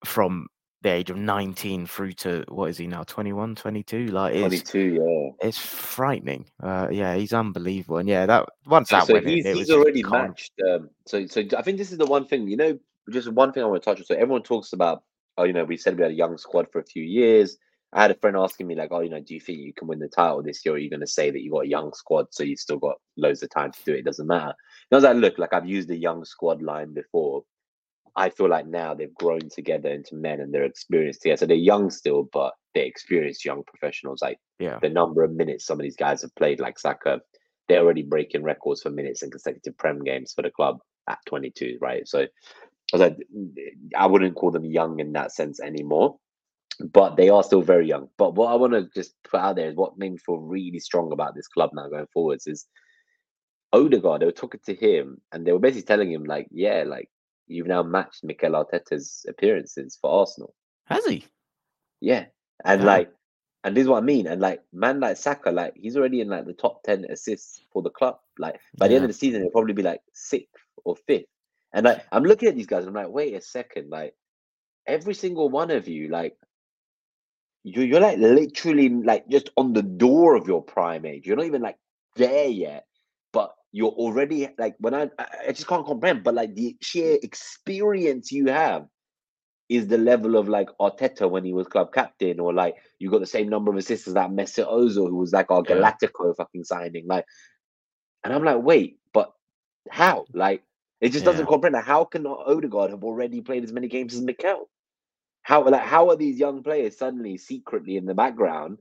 from the age of 19 through to what is he now 21 22 like it's 22, yeah. it's frightening uh yeah he's unbelievable and yeah that once that so went he's, was he's already matched. Um, so so I think this is the one thing you know. Just one thing I want to touch on. So everyone talks about. Oh, you know, we said we had a young squad for a few years. I had a friend asking me like, "Oh, you know, do you think you can win the title this year? Or are you going to say that you've got a young squad, so you've still got loads of time to do it? It doesn't matter." And I was like, "Look, like I've used the young squad line before. I feel like now they've grown together into men and they're experienced together. So they're young still, but they're experienced young professionals. Like yeah the number of minutes some of these guys have played, like Saka, they're already breaking records for minutes in consecutive Prem games for the club at 22, right? So I was like, mm, I wouldn't call them young in that sense anymore. But they are still very young. But what I want to just put out there is what made me feel really strong about this club now going forwards is Odegaard. They were talking to him and they were basically telling him like, yeah, like you've now matched Mikel Arteta's appearances for Arsenal. Has he? Yeah, and Yeah. like, and this is what I mean. And like, man, like Saka, like he's already in like the top ten assists for the club. Like by the end of the season, he'll probably be like sixth or fifth. And like, I'm looking at these guys. I'm like, wait a second, like every single one of you, like you, you're like literally like just on the door of your prime age. You're not even like there yet, but you're already like when I I just can't comprehend. But like the sheer experience you have is the level of like Arteta when he was club captain, or like you got the same number of assists as that Mesut Ozil, who was like our Yeah. Galactico fucking signing. Like, and I'm like, wait, but how? Like, it just doesn't comprehend. How can Odegaard have already played as many games as Mikel? How like how are these young players suddenly secretly in the background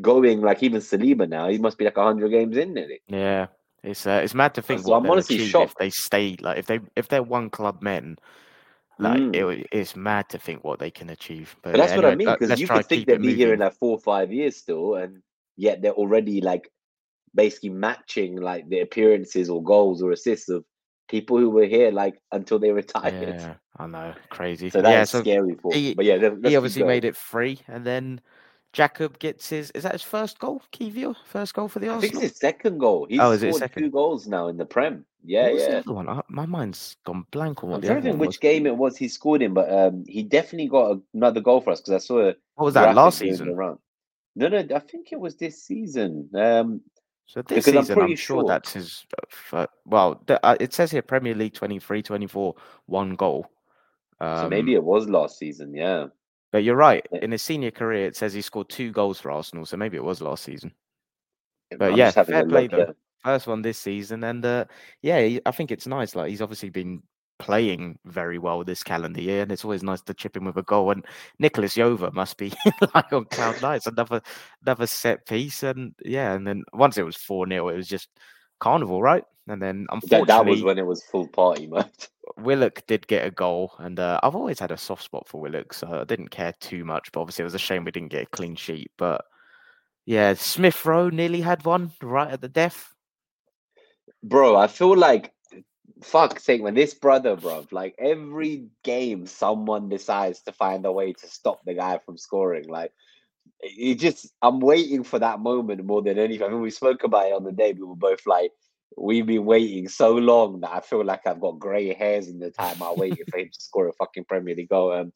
going like even Saliba now? He must be like hundred games in nearly. Yeah, it's uh, it's mad to think So what I'm honestly achieve if they stay like if they if they're one club men. Like Mm. wa- it's mad to think what they can achieve. But, But that's yeah, what I mean, because you could think they'd it be here in moving. like four or five years still, and yet they're already like basically matching like the appearances or goals or assists of people who were here like until they retired. Yeah, I know, crazy. So that is yeah, so scary for. he- but yeah, let's he obviously made it free, and then Jacob gets his. Is that his first goal? Kiwior, first goal for the I think it's his second goal. He's Oh, is it scored two second? goals now in the Prem. Yeah, what was yeah. the other one? I, my mind's gone blank on what I'm the trying other to think one which was. game it was he scored in, but um, he definitely got another goal for us because I saw a What was that last season? around. No, no, I think it was this season. Um, So this Because I'm season, I'm, sure sure- that's his. uh, well, the, uh, it says here Premier League 23, 24, one goal. Um, so maybe it was last season. Yeah. But you're right. In his senior career, it says he scored two goals for Arsenal. So maybe it was last season. But I'm yeah, fair play though. First one this season, and uh, yeah, I think it's nice. Like he's obviously been playing very well this calendar year, and it's always nice to chip in with a goal. And Nicolas Jover must be like on cloud nine. It's another another set piece, and yeah, and then once it was four 0 it was just carnival, right? And then That, unfortunately, that was when it was full party mode. Willock did get a goal, and uh, I've always had a soft spot for Willock, so I didn't care too much. But obviously, it was a shame we didn't get a clean sheet. But yeah, Smith Rowe nearly had one right at the death. Bro, I feel like fuck's sake, man, this brother, bro, like every game someone decides to find a way to stop the guy from scoring. Like it just I'm waiting for that moment more than anything. I mean, we spoke about it on the day, we were both like, we've been waiting so long that I feel like I've got grey hairs in the time I waited for him to score a fucking Premier League goal. Um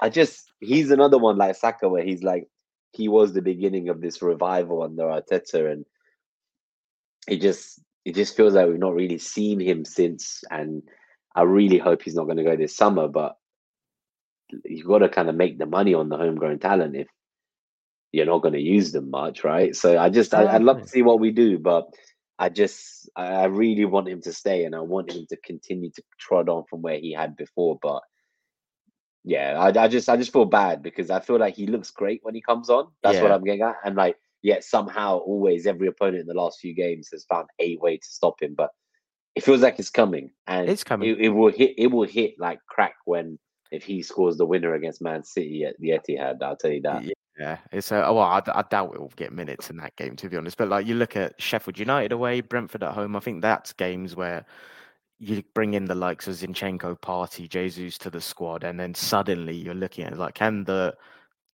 I just he's another one like Saka where he's like he was the beginning of this revival under Arteta and it just it just feels like we've not really seen him since and I really hope he's not going to go this summer but you've got to kind of make the money on the homegrown talent if you're not going to use them much right so I just I, I'd love to see what we do but I just I really want him to stay and I want him to continue to trot on from where he had before but yeah I, I just I just feel bad because I feel like he looks great when he comes on. That's what I'm getting at. And like yet somehow always every opponent in the last few games has found a way to stop him but it feels like it's coming. And It's coming. it, it will hit it will hit like crack when if he scores the winner against Man City at the Etihad I'll tell you that Yeah, it's a well. I, I doubt it will get minutes in that game, to be honest. But like you look at Sheffield United away, Brentford at home. I think that's games where you bring in the likes of Zinchenko, Partey, Jesus to the squad, and then suddenly you're looking at like, can the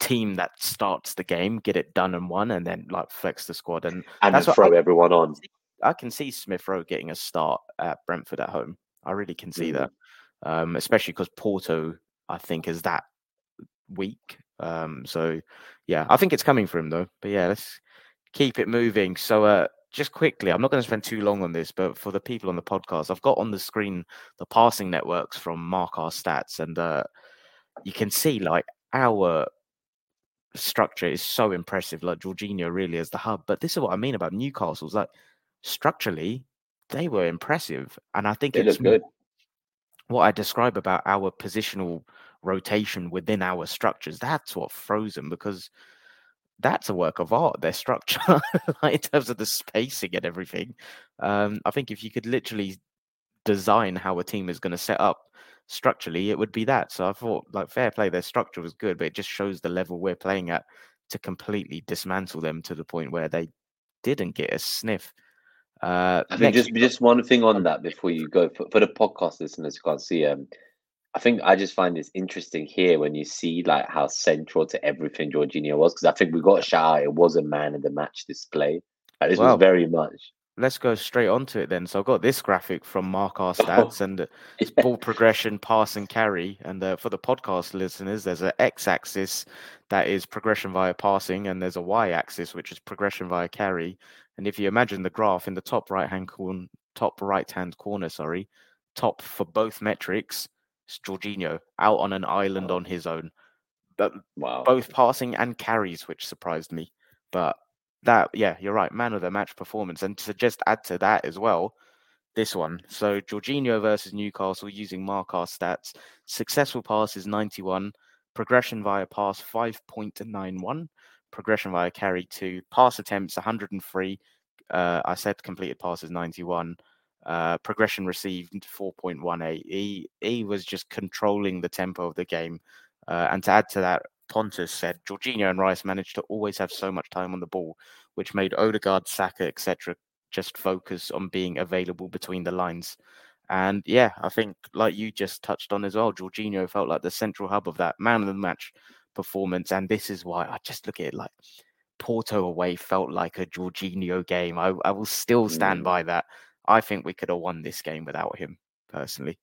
team that starts the game get it done and won, and then like flex the squad, and and That's throw everyone on I can see Smith Rowe getting a start at Brentford at home. I really can see Mhm. that, um, especially because Porto, I think, is that weak. Um, so yeah, I think it's coming for him though. But yeah, let's keep it moving. So uh, just quickly, I'm not going to spend too long on this, but for the people on the podcast, I've got on the screen the passing networks from Mark R stats, and uh, you can see like our structure is so impressive. Like Jorginho really is the hub. But this is what I mean about Newcastle's like structurally, they were impressive, and I think they it's good what I describe about our positional rotation within our structures. That's what froze them because that's a work of art. Their structure, like in terms of the spacing and everything. Um, I think if you could literally design how a team is going to set up structurally it would be that. So I thought, like, fair play, their structure was good, but it just shows the level we're playing at to completely dismantle them to the point where they didn't get a sniff. Uh, I think just just one thing on that before you go for, for the podcast listeners can't see um I think I just find this interesting here when you see like how central to everything Jorginho was because I think we got a shout out it was a man of the match display. Like, this Well, was very much let's go straight onto it then. So I've got this graphic from Mark R stats and uh, it's Yeah. ball progression, pass and carry. And uh, for the podcast listeners, there's an x-axis that is progression via passing, and there's a y-axis which is progression via carry. And if you imagine the graph in the top right-hand corner, top right-hand corner, sorry, top for both metrics, it's Jorginho out on an island on his own. But wow. both passing and carries, which surprised me. But that, yeah, you're right, man of the match performance. And to just add to that as well, this one. So Jorginho versus Newcastle using Mark R stats. Successful pass is 91, progression via pass 5.91, progression via carry 2, pass attempts 103. Uh, I said completed passes 91. Uh, progression received 4.18. He, he was just controlling the tempo of the game. Uh, and to add to that, Pontus said Jorginho and Rice managed to always have so much time on the ball, which made Odegaard, Saka, etc., just focus on being available between the lines. And yeah, I think like you just touched on as well, Jorginho felt like the central hub of that man of the match performance. And this is why I just look at it like Porto away felt like a Jorginho game. I, I will still stand Mm. by that. I think we could have won this game without him, personally.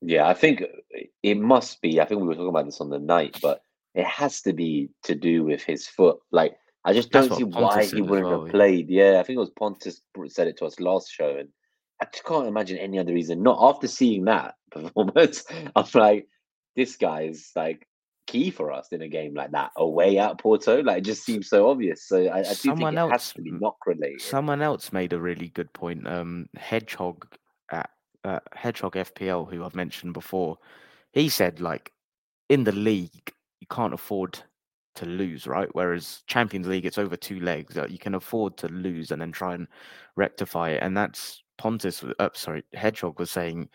Yeah, I think uh, it must be. I think we were talking about this on the night, but it has to be to do with his foot. Like, I just That's don't see why he wouldn't well, have played. Yeah, I think it was Pontus said it to us last show, and I just can't imagine any other reason. Not after seeing that performance, I'm like, this guy is like key for us in a game like that away at Porto. Like, it just seems so obvious. So I, I do think Someone it has else to be knock related. Someone else made a really good point. Um, Hedgehog at uh, Hedgehog FPL, who I've mentioned before, he said like in the league you can't afford to lose, right? Whereas Champions League it's over two legs. Uh, you can afford to lose and then try and rectify it. And that's Pontus. Uh, sorry, Hedgehog was saying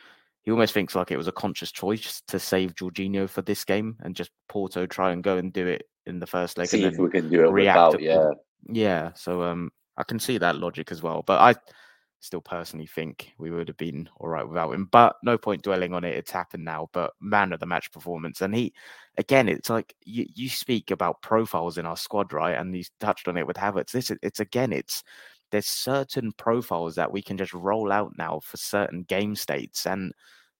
he almost thinks like it was a conscious choice to save Jorginho for this game and just Porto try and go and do it in the first leg See if we can do it react without. Yeah. yeah, so um, I can see that logic as well, but I still personally think we would have been all right without him. But no point dwelling on it; it's happened now. But man of the match performance, and he, again, it's like you you speak about profiles in our squad, right? And you touched on it with Havertz. This it's again, it's there's certain profiles that we can just roll out now for certain game states, and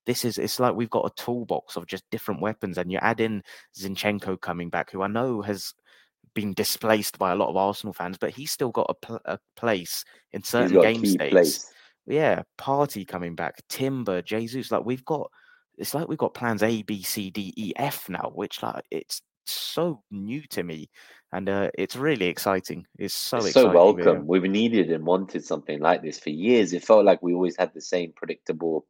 this is it's like we've got a toolbox of just different weapons, and you add in Zinchenko coming back, who I know has been displaced by a lot of Arsenal fans, but he's still got a, pl- a place in certain game states. place. Yeah, Partey coming back, Timber, Jesus, like we've got. It's like we've got plans A, B, C, D, E, F now, which like it's so new to me, and uh, it's really exciting. It's so It's so welcome. We've needed and wanted something like this for years. It felt like we always had the same predictable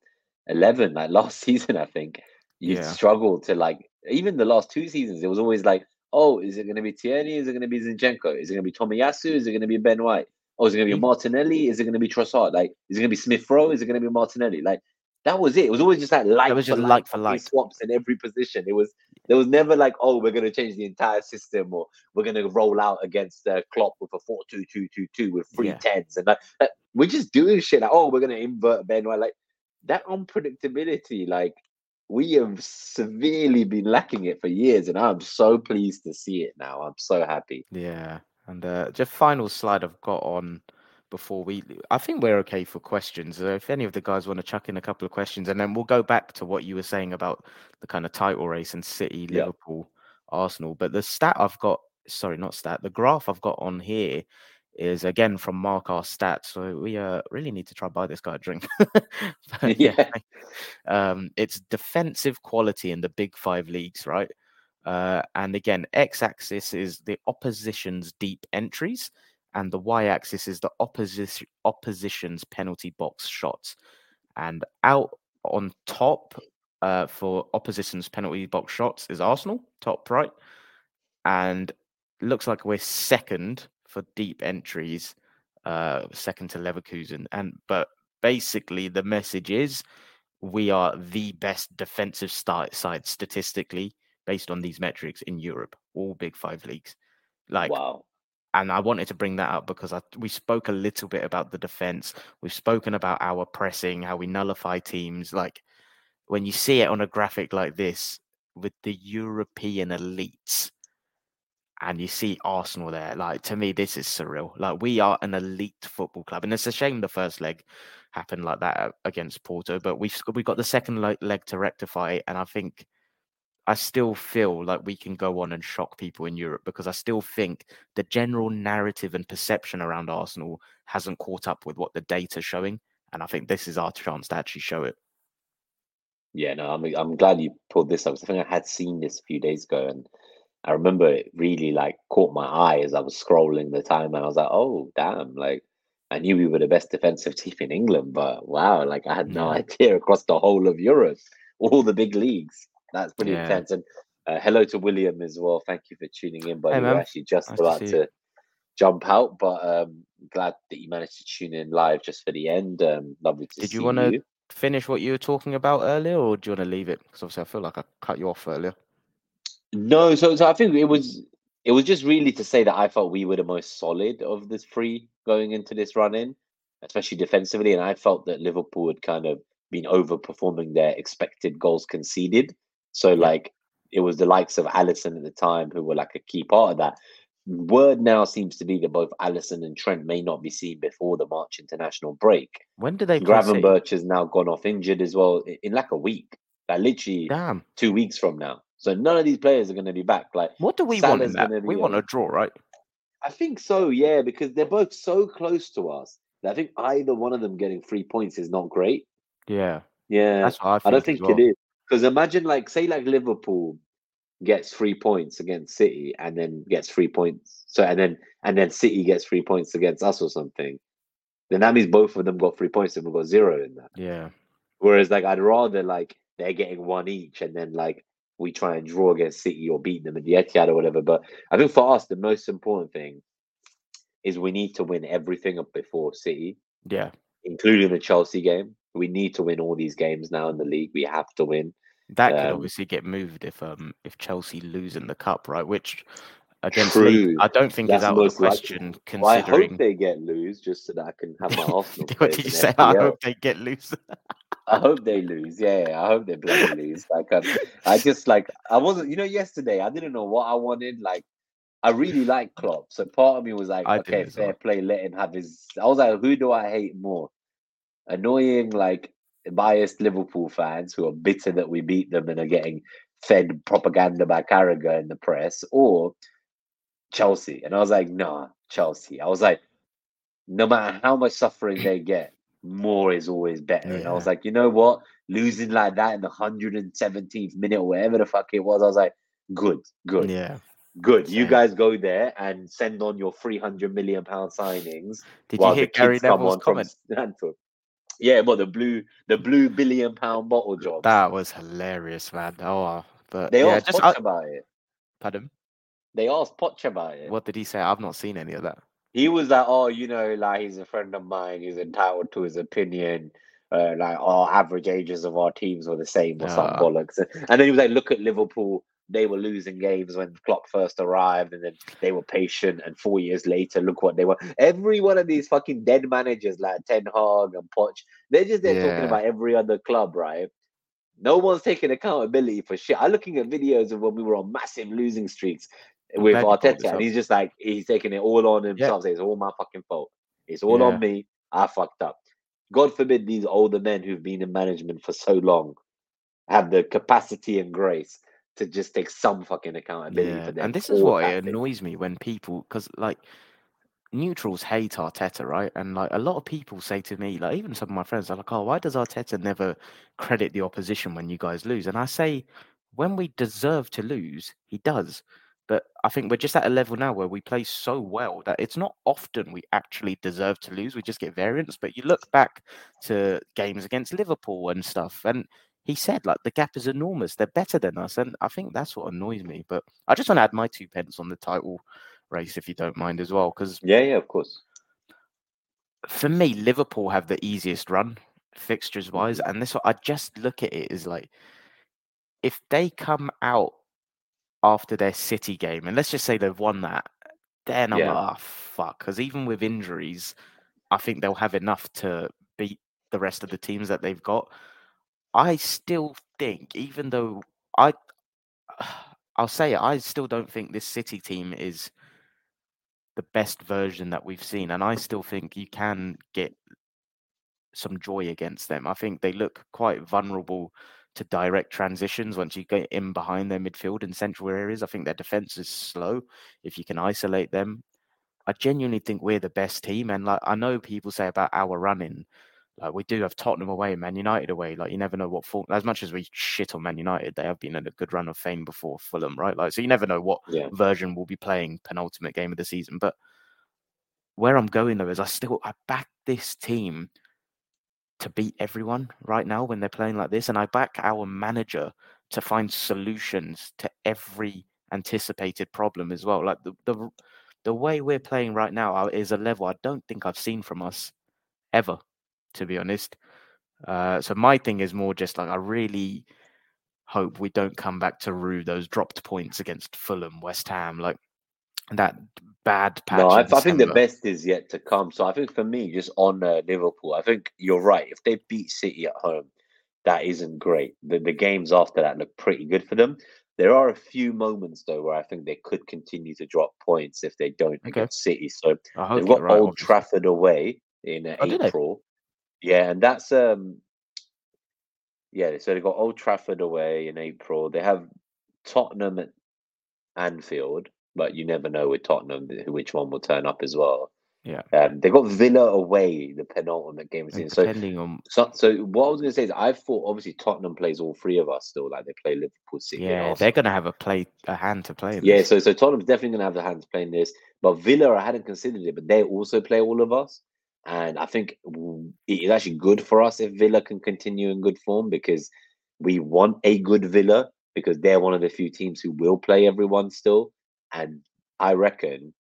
eleven. Like last season, I think you Yeah. struggled to like even the last two seasons. It was always like, oh, is it going to be Tierney? Is it going to be Zinchenko? Is it going to be Tomiyasu? Is it going to be Ben White? Oh, is it going to be Martinelli? Is it going to be Trossard? Like, is it going to be Smith Rowe? Is it going to be Martinelli? Like, that was it. It was always just like like was for just like, like for like. swaps in every position. It was there was never like, oh, we're going to change the entire system or we're going to roll out against uh, Klopp with a 4-2-2-2-2 with three Yeah. tens and like, like, we're just doing shit like, oh, we're going to invert Ben White. Like that unpredictability, like we have severely been lacking it for years, and I'm so pleased to see it now. I'm so happy. Yeah, and uh, just final slide I've got on before we. I think we're okay for questions. Uh, if any of the guys want to chuck in a couple of questions, and then we'll go back to what you were saying about the kind of title race and City, Yeah. Liverpool, Arsenal. But the stat I've got, sorry, not stat, the graph I've got on here is again from Mark R stats. So we uh, really need to try buy this guy a drink. But yeah, Yeah. um, it's defensive quality in the big five leagues, right? Uh, and again, x-axis is the opposition's deep entries, and the y-axis is the opposition opposition's penalty box shots. And out on top uh, for opposition's penalty box shots is Arsenal, top right, and looks like we're second for deep entries, uh, second to Leverkusen. And but basically, the message is we are the best defensive side statistically based on these metrics in Europe, all Big Five leagues. Like, wow. And I wanted to bring that up because I, we spoke a little bit about the defense. We've spoken about our pressing, how we nullify teams. Like, when you see it on a graphic like this with the European elites, and you see Arsenal there. Like to me, this is surreal. Like we are an elite football club, and it's a shame the first leg happened like that uh, against Porto, but we've we got the second leg to rectify and I think I still feel like we can go on and shock people in Europe because I still think the general narrative and perception around Arsenal hasn't caught up with what the data's showing, and I think this is our chance to actually show it. Yeah, no, I'm I'm glad you pulled this up. I think I had seen this a few days ago, and I remember it really like caught my eye as I was scrolling the time, and I was like, "Oh, damn!" Like I knew we were the best defensive team in England, but wow, like I had no idea across the whole of Europe, all the big leagues. That's pretty yeah. intense. And uh, hello to William as well. Thank you for tuning in. But hey, we're actually just nice about to, to jump out, but um, glad that you managed to tune in live just for the end. Um, lovely to see. Did see you want to finish what you were talking about earlier, or do you want to leave it? Because obviously, I feel like I cut you off earlier. No, so so I think it was it was just really to say that I felt we were the most solid of the three going into this run in, especially defensively, and I felt that Liverpool had kind of been overperforming their expected goals conceded. So like it was the likes of Alisson at the time who were like a key part of that. Word now seems to be that both Alisson and Trent may not be seen before the March international break. When do they? Gravenberch has now gone off injured as well in like a week. Like literally Damn. two weeks from now. So none of these players are going to be back. Like, what do we Salah's want? In we want a draw, right? I think so. Yeah, because they're both so close to us. I think either one of them getting three points is not great. Yeah, yeah. I, I don't think well. it is. Because imagine, like, say, like Liverpool gets three points against City, and then gets three points. So, and then and then City gets three points against us or something. Then that means both of them got three points, and we got zero in that. Yeah. Whereas, like, I'd rather like they're getting one each, and then like we try and draw against City or beat them at the Etihad or whatever. But I think for us, the most important thing is we need to win everything up before City. Yeah. Including the Chelsea game. We need to win all these games now in the league. We have to win. That um, could obviously get moved if um if Chelsea lose in the cup, right? Which against Leeds, I don't think That's is out of the question. Likely. Considering well, I hope they get lose just so that I can have my Arsenal. what did you say? I hope they get loose. I hope they lose. Yeah, I hope they bloody lose. Like, um, I just like I wasn't. You know, yesterday I didn't know what I wanted. Like, I really like Klopp, so part of me was like, I okay, fair well. play, let him have his. I was like, who do I hate more? Annoying, like biased Liverpool fans who are bitter that we beat them and are getting fed propaganda by Carragher in the press, or Chelsea. And I was like, nah, Chelsea. I was like, no matter how much suffering they get, more is always better. Yeah. And I was like, you know what? Losing like that in the 117th minute or whatever the fuck it was, I was like, good, good. Yeah. Good. You guys go there and send on your 300 million pound signings. Did you hear Gary Neville's comment? Yeah, well, the blue, the blue billion pound bottle job. That was hilarious, man. Oh, but they yeah, asked just I, about it. Pardon? They asked Poch about it. What did he say? I've not seen any of that he was like, oh, you know, like he's a friend of mine. He's entitled to his opinion. Uh, like our average ages of our teams were the same or uh, some bollocks. And then he was like, look at Liverpool. They were losing games when Klopp first arrived, and then they were patient. And four years later, look what they were. Every one of these fucking dead managers, like Ten Hag and Poch, they're just there yeah. talking about every other club, right? No one's taking accountability for shit. I'm looking at videos of when we were on massive losing streaks with Arteta, and he's just like he's taking it all on himself. Yeah. It's all my fucking fault. It's all yeah. on me. I fucked up. God forbid these older men who've been in management for so long have the capacity and grace to just take some fucking accountability yeah. for them. And this is what it annoys me when people, because like neutrals hate Arteta, right? And like a lot of people say to me, like even some of my friends are like, "Oh, why does Arteta never credit the opposition when you guys lose?" And I say, when we deserve to lose, he does. But I think we're just at a level now where we play so well that it's not often we actually deserve to lose. We just get variance. But you look back to games against Liverpool and stuff, and he said like the gap is enormous. They're better than us, and I think that's what annoys me. But I just want to add my two pence on the title race, if you don't mind, as well, because yeah, yeah, of course. For me, Liverpool have the easiest run fixtures wise, mm-hmm. and this I just look at it as like if they come out after their City game, and let's just say they've won that, then I'm Yeah. like, oh fuck, because even with injuries, I think they'll have enough to beat the rest of the teams that they've got. I still think, even though I, I'll say it, I still don't think this City team is the best version that we've seen, and I still think you can get some joy against them. I think they look quite vulnerable to direct transitions once you get in behind their midfield and central areas. I think their defense is slow if you can isolate them. I genuinely think we're the best team, and like I know people say about our running, like we do have Tottenham away, Man United away. Like you never know what form. As much as we shit on Man United, they have been in a good run of fame before Fulham, right? Like so, you never know what Yeah. version will be playing penultimate game of the season. But where I'm going though is I still I back this team to beat everyone right now when they're playing like this, and I back our manager to find solutions to every anticipated problem as well. Like the the the way we're playing right now uh, is a level I don't think I've seen from us ever, to be honest. Uh, so my thing is more just like I really hope we don't come back to rue those dropped points against Fulham, West Ham, like that bad patch. No, I, I think the best is yet to come. So I think for me, just on uh, Liverpool, I think you're right. If they beat City at home, that isn't great. The, the games after that look pretty good for them. There are a few moments though where I think they could continue to drop points if they don't Okay. against City. So they've got right. Old obviously. Trafford away in uh, Oh. April. Yeah, and that's um yeah, so they've got Old Trafford away in April. They have Tottenham at Anfield, but you never know with Tottenham which one will turn up as well. Yeah. Um, they got Villa away the penultimate game of the season. So, on so, so what I was going to say is, I thought obviously Tottenham plays all three of us still. Like they play Liverpool, City, yeah, they're gonna have a play a hand to play. In Yeah, so so Tottenham's definitely gonna have their hands playing this, but Villa I hadn't considered it, but they also play all of us, and I think it is actually good for us if Villa can continue in good form because we want a good Villa because they're one of the few teams who will play everyone still, and I reckon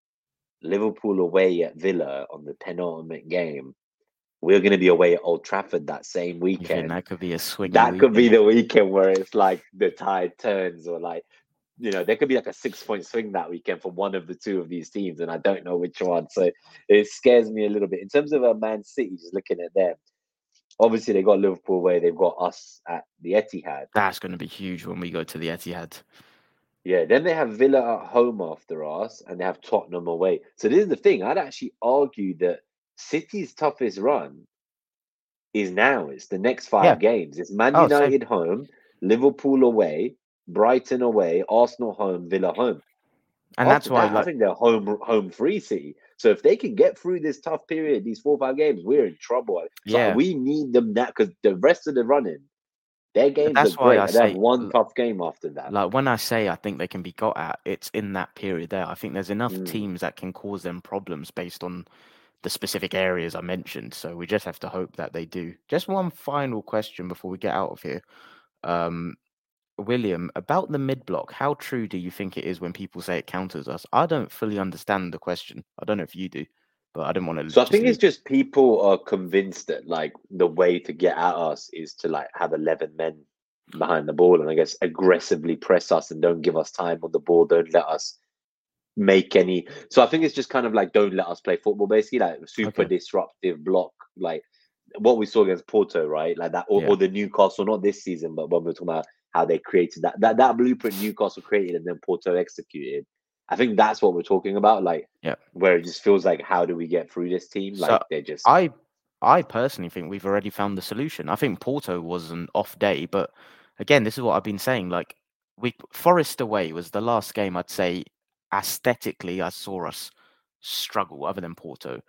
Liverpool away at Villa on the penultimate game, we're gonna be away at Old Trafford that same weekend that could be a swing? that could be the weekend where it's like the tide turns or like you know there could be like a six point swing that weekend for one of the two of these teams and i don't know which one so it scares me a little bit. In terms of a man city just looking at them obviously they got liverpool away they've got us at the etihad. That's going to be huge when we go to the Etihad. yeah then they have villa at home after us and they have tottenham away. So this is the thing i'd actually argue that city's toughest run is now. It's the next five Yeah. games. It's man Oh, united home liverpool away brighton away arsenal home villa home And that's why, that, I think they're home home free city. So if they can get through this tough period, these four or five games, we're in trouble. So Yeah. we need them that because the rest of the running, their games that's look why great. I and they have say, one tough game after that. like when I say I think they can be got at, it's in that period there. I think there's enough Mm. teams that can cause them problems based on the specific areas I mentioned. So we just have to hope that they do. Just one final question before we get out of here. Um, William, about the mid block, how true do you think it is when people say it counters us? I don't fully understand the question. I don't know if you do, but I didn't want to. So I think it's just people are convinced that like the way to get at us is to like have eleven men behind the ball and I guess aggressively press us and don't give us time on the ball, don't let us make any so I think it's just kind of like don't let us play football basically, like super Okay. disruptive block, like what we saw against Porto, right? Like that or, Yeah. or the Newcastle, not this season, but when we're talking about how they created that that that blueprint Newcastle created and then Porto executed. I think that's what we're talking about, like Yeah. where it just feels like how do we get through this team? So, Like they're just I I personally think we've already found the solution. I think Porto was an off day, but again, this is what I've been saying. Like we Forest away was the last game I'd say aesthetically I saw us struggle other than Porto.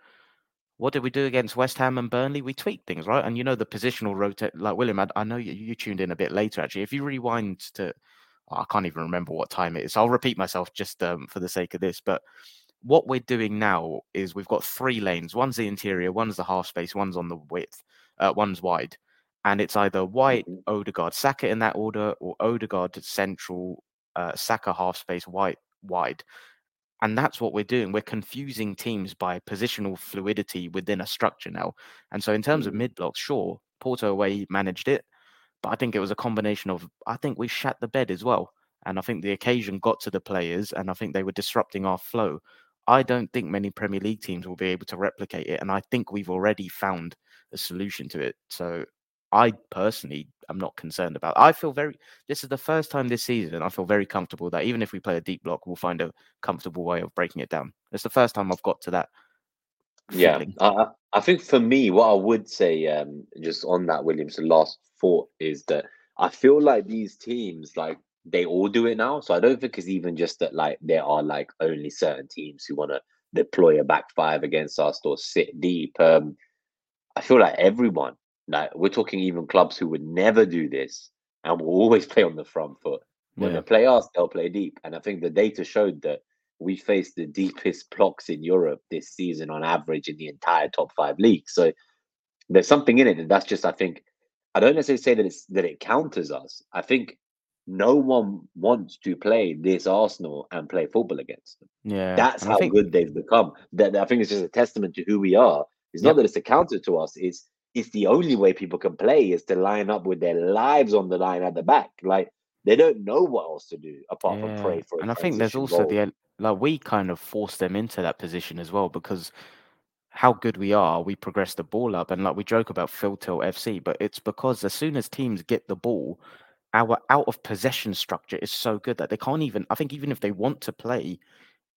What did we do against West Ham and Burnley? We tweaked things, right? And you know the positional rotate like William, I, I know you, you tuned in a bit later actually. If you rewind to oh, I can't even remember what time it is. I'll repeat myself just um, for the sake of this, but what we're doing now is we've got three lanes. One's the interior, one's the half space, one's on the width, uh, one's wide, and it's either White, Mhm. Odegaard, Saka in that order, or Odegaard central, uh, Saka half space, White wide, and that's what we're doing. We're confusing teams by positional fluidity within a structure now. And so, in terms of Mhm. mid blocks, sure, Porto away managed it, but I think it was a combination of I think we shat the bed as well, and I think the occasion got to the players, and I think they were disrupting our flow. I don't think many Premier League teams will be able to replicate it, and I think we've already found a solution to it. So I personally am not concerned about. I feel very. This is the first time this season I feel very comfortable that even if we play a deep block, we'll find a comfortable way of breaking it down. It's the first time I've got to that. Yeah, I, I think for me, what I would say, um, just on that Williams, the last thought is that I feel like these teams, like they all do it now. So I don't think it's even just that like there are like only certain teams who want to deploy a back five against us or sit deep. Um, I feel like everyone like we're talking even clubs who would never do this and will always play on the front foot. When yeah. they play us, they'll play deep. And I think the data showed that we faced the deepest blocks in Europe this season on average in the entire top five leagues. So there's something in it. And that's just, I think, I don't necessarily say that it's that it counters us. I think no one wants to play this Arsenal and play football against them. Yeah. That's how think... good they've become. That I think it's just a testament to who we are. It's yep. not that it's a counter to us, it's it's the only way people can play is to line up with their lives on the line at the back. Like they don't know what else to do apart yeah. from pray for. It. And I think there's also goal. the like we kind of force them into that position as well because how good we are, we progress the ball up, and like we joke about Field Tilt FC, but it's because as soon as teams get the ball, our out of possession structure is so good that they can't even. I think even if they want to play,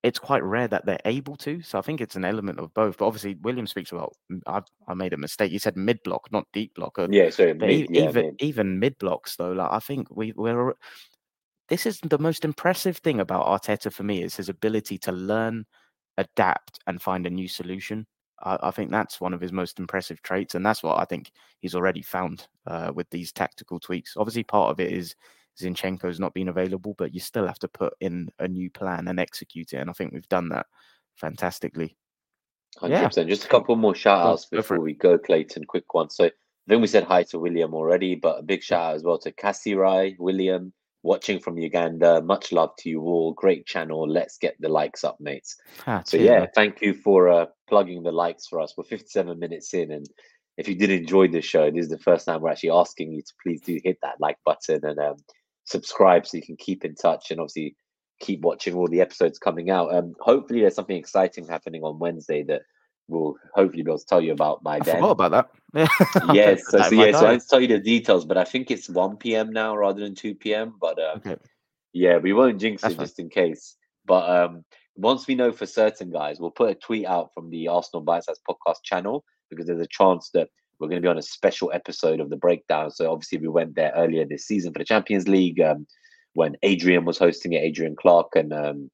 it's quite rare that they're able to. So I think it's an element of both. But obviously, William speaks about. I, I made a mistake. You said mid block, not deep block. Yeah, so mid, yeah, even mid. even mid blocks though. Like I think we we're. This is the most impressive thing about Arteta for me is his ability to learn, adapt, and find a new solution. I, I think that's one of his most impressive traits, and that's what I think he's already found uh, with these tactical tweaks. Obviously, part of it is Zinchenko's not been available, but you still have to put in a new plan and execute it. And I think we've done that fantastically. 100%. Yeah. Just a couple more shout outs before we go, Clayton. Quick one. So I think we said hi to William already, but a big shout out as well to Kasirai, William, watching from Uganda. Much love to you all. Great channel. Let's get the likes up, mates. Ah, so, yeah, man. thank you for uh, plugging the likes for us. We're 57 minutes in, and if you did enjoy the show, this is the first time we're actually asking you to please do hit that like button and um, subscribe so you can keep in touch and obviously keep watching all the episodes coming out. Um, hopefully, there's something exciting happening on Wednesday that we'll hopefully be able to tell you about by I then. forgot about that. yes, so, so yeah, so I will tell you the details, but I think it's 1 p.m. now rather than 2 p.m. But um, okay. yeah, we won't jinx That's it fine. just in case. But um, once we know for certain, guys, we'll put a tweet out from the Arsenal Bite podcast channel because there's a chance that we're going to be on a special episode of the breakdown. So obviously we went there earlier this season for the Champions League um, when Adrian was hosting it, Adrian Clark, and um,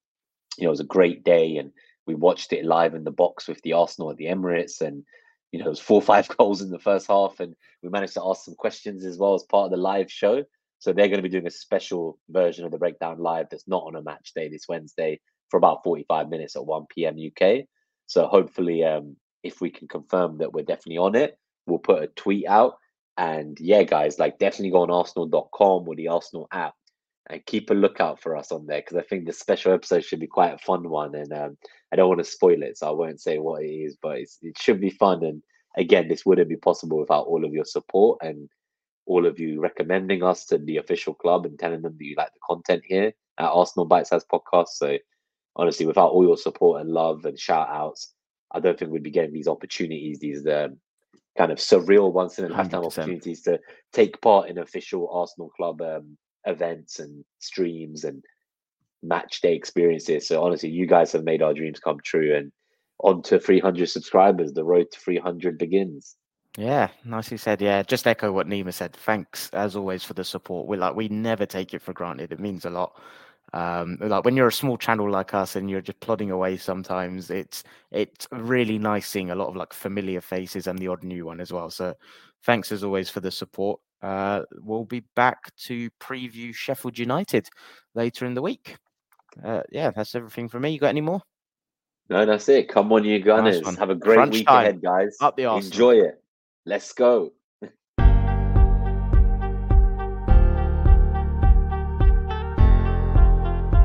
you know it was a great day, and we watched it live in the box with the Arsenal at the Emirates, and you know it was four or five goals in the first half, and we managed to ask some questions as well as part of the live show. So they're going to be doing a special version of the breakdown live that's not on a match day this Wednesday for about 45 minutes at 1 p.m. UK. So hopefully, um, if we can confirm that we're definitely on it, we'll put a tweet out. And yeah, guys, like definitely go on arsenal.com or the Arsenal app and keep a lookout for us on there because I think the special episode should be quite a fun one. And um, I don't want to spoil it, so I won't say what it is, but it should be fun. And again, this wouldn't be possible without all of your support and all of you recommending us to the official club and telling them that you like the content here at Arsenal Bite Size Podcast. So honestly, without all your support and love and shout outs, I don't think we'd be getting these opportunities, these um, kind of surreal once in a lifetime opportunities to take part in official Arsenal club um, events and streams and match day experiences. So honestly, you guys have made our dreams come true. And on to 300 subscribers, the road to 300 begins. Yeah, nicely said. Yeah, just echo what Nima said. Thanks as always for the support. We like we never take it for granted. It means a lot. Um, like when you're a small channel like us and you're just plodding away sometimes, it's it's really nice seeing a lot of like familiar faces and the odd new one as well. So thanks as always for the support. Uh, we'll be back to preview Sheffield United later in the week. Uh, yeah, that's everything from me. You got any more? No, that's it. Come on, you Gunners. Nice Have a great Crunch week time. ahead, guys. Up the Enjoy it. Let's go.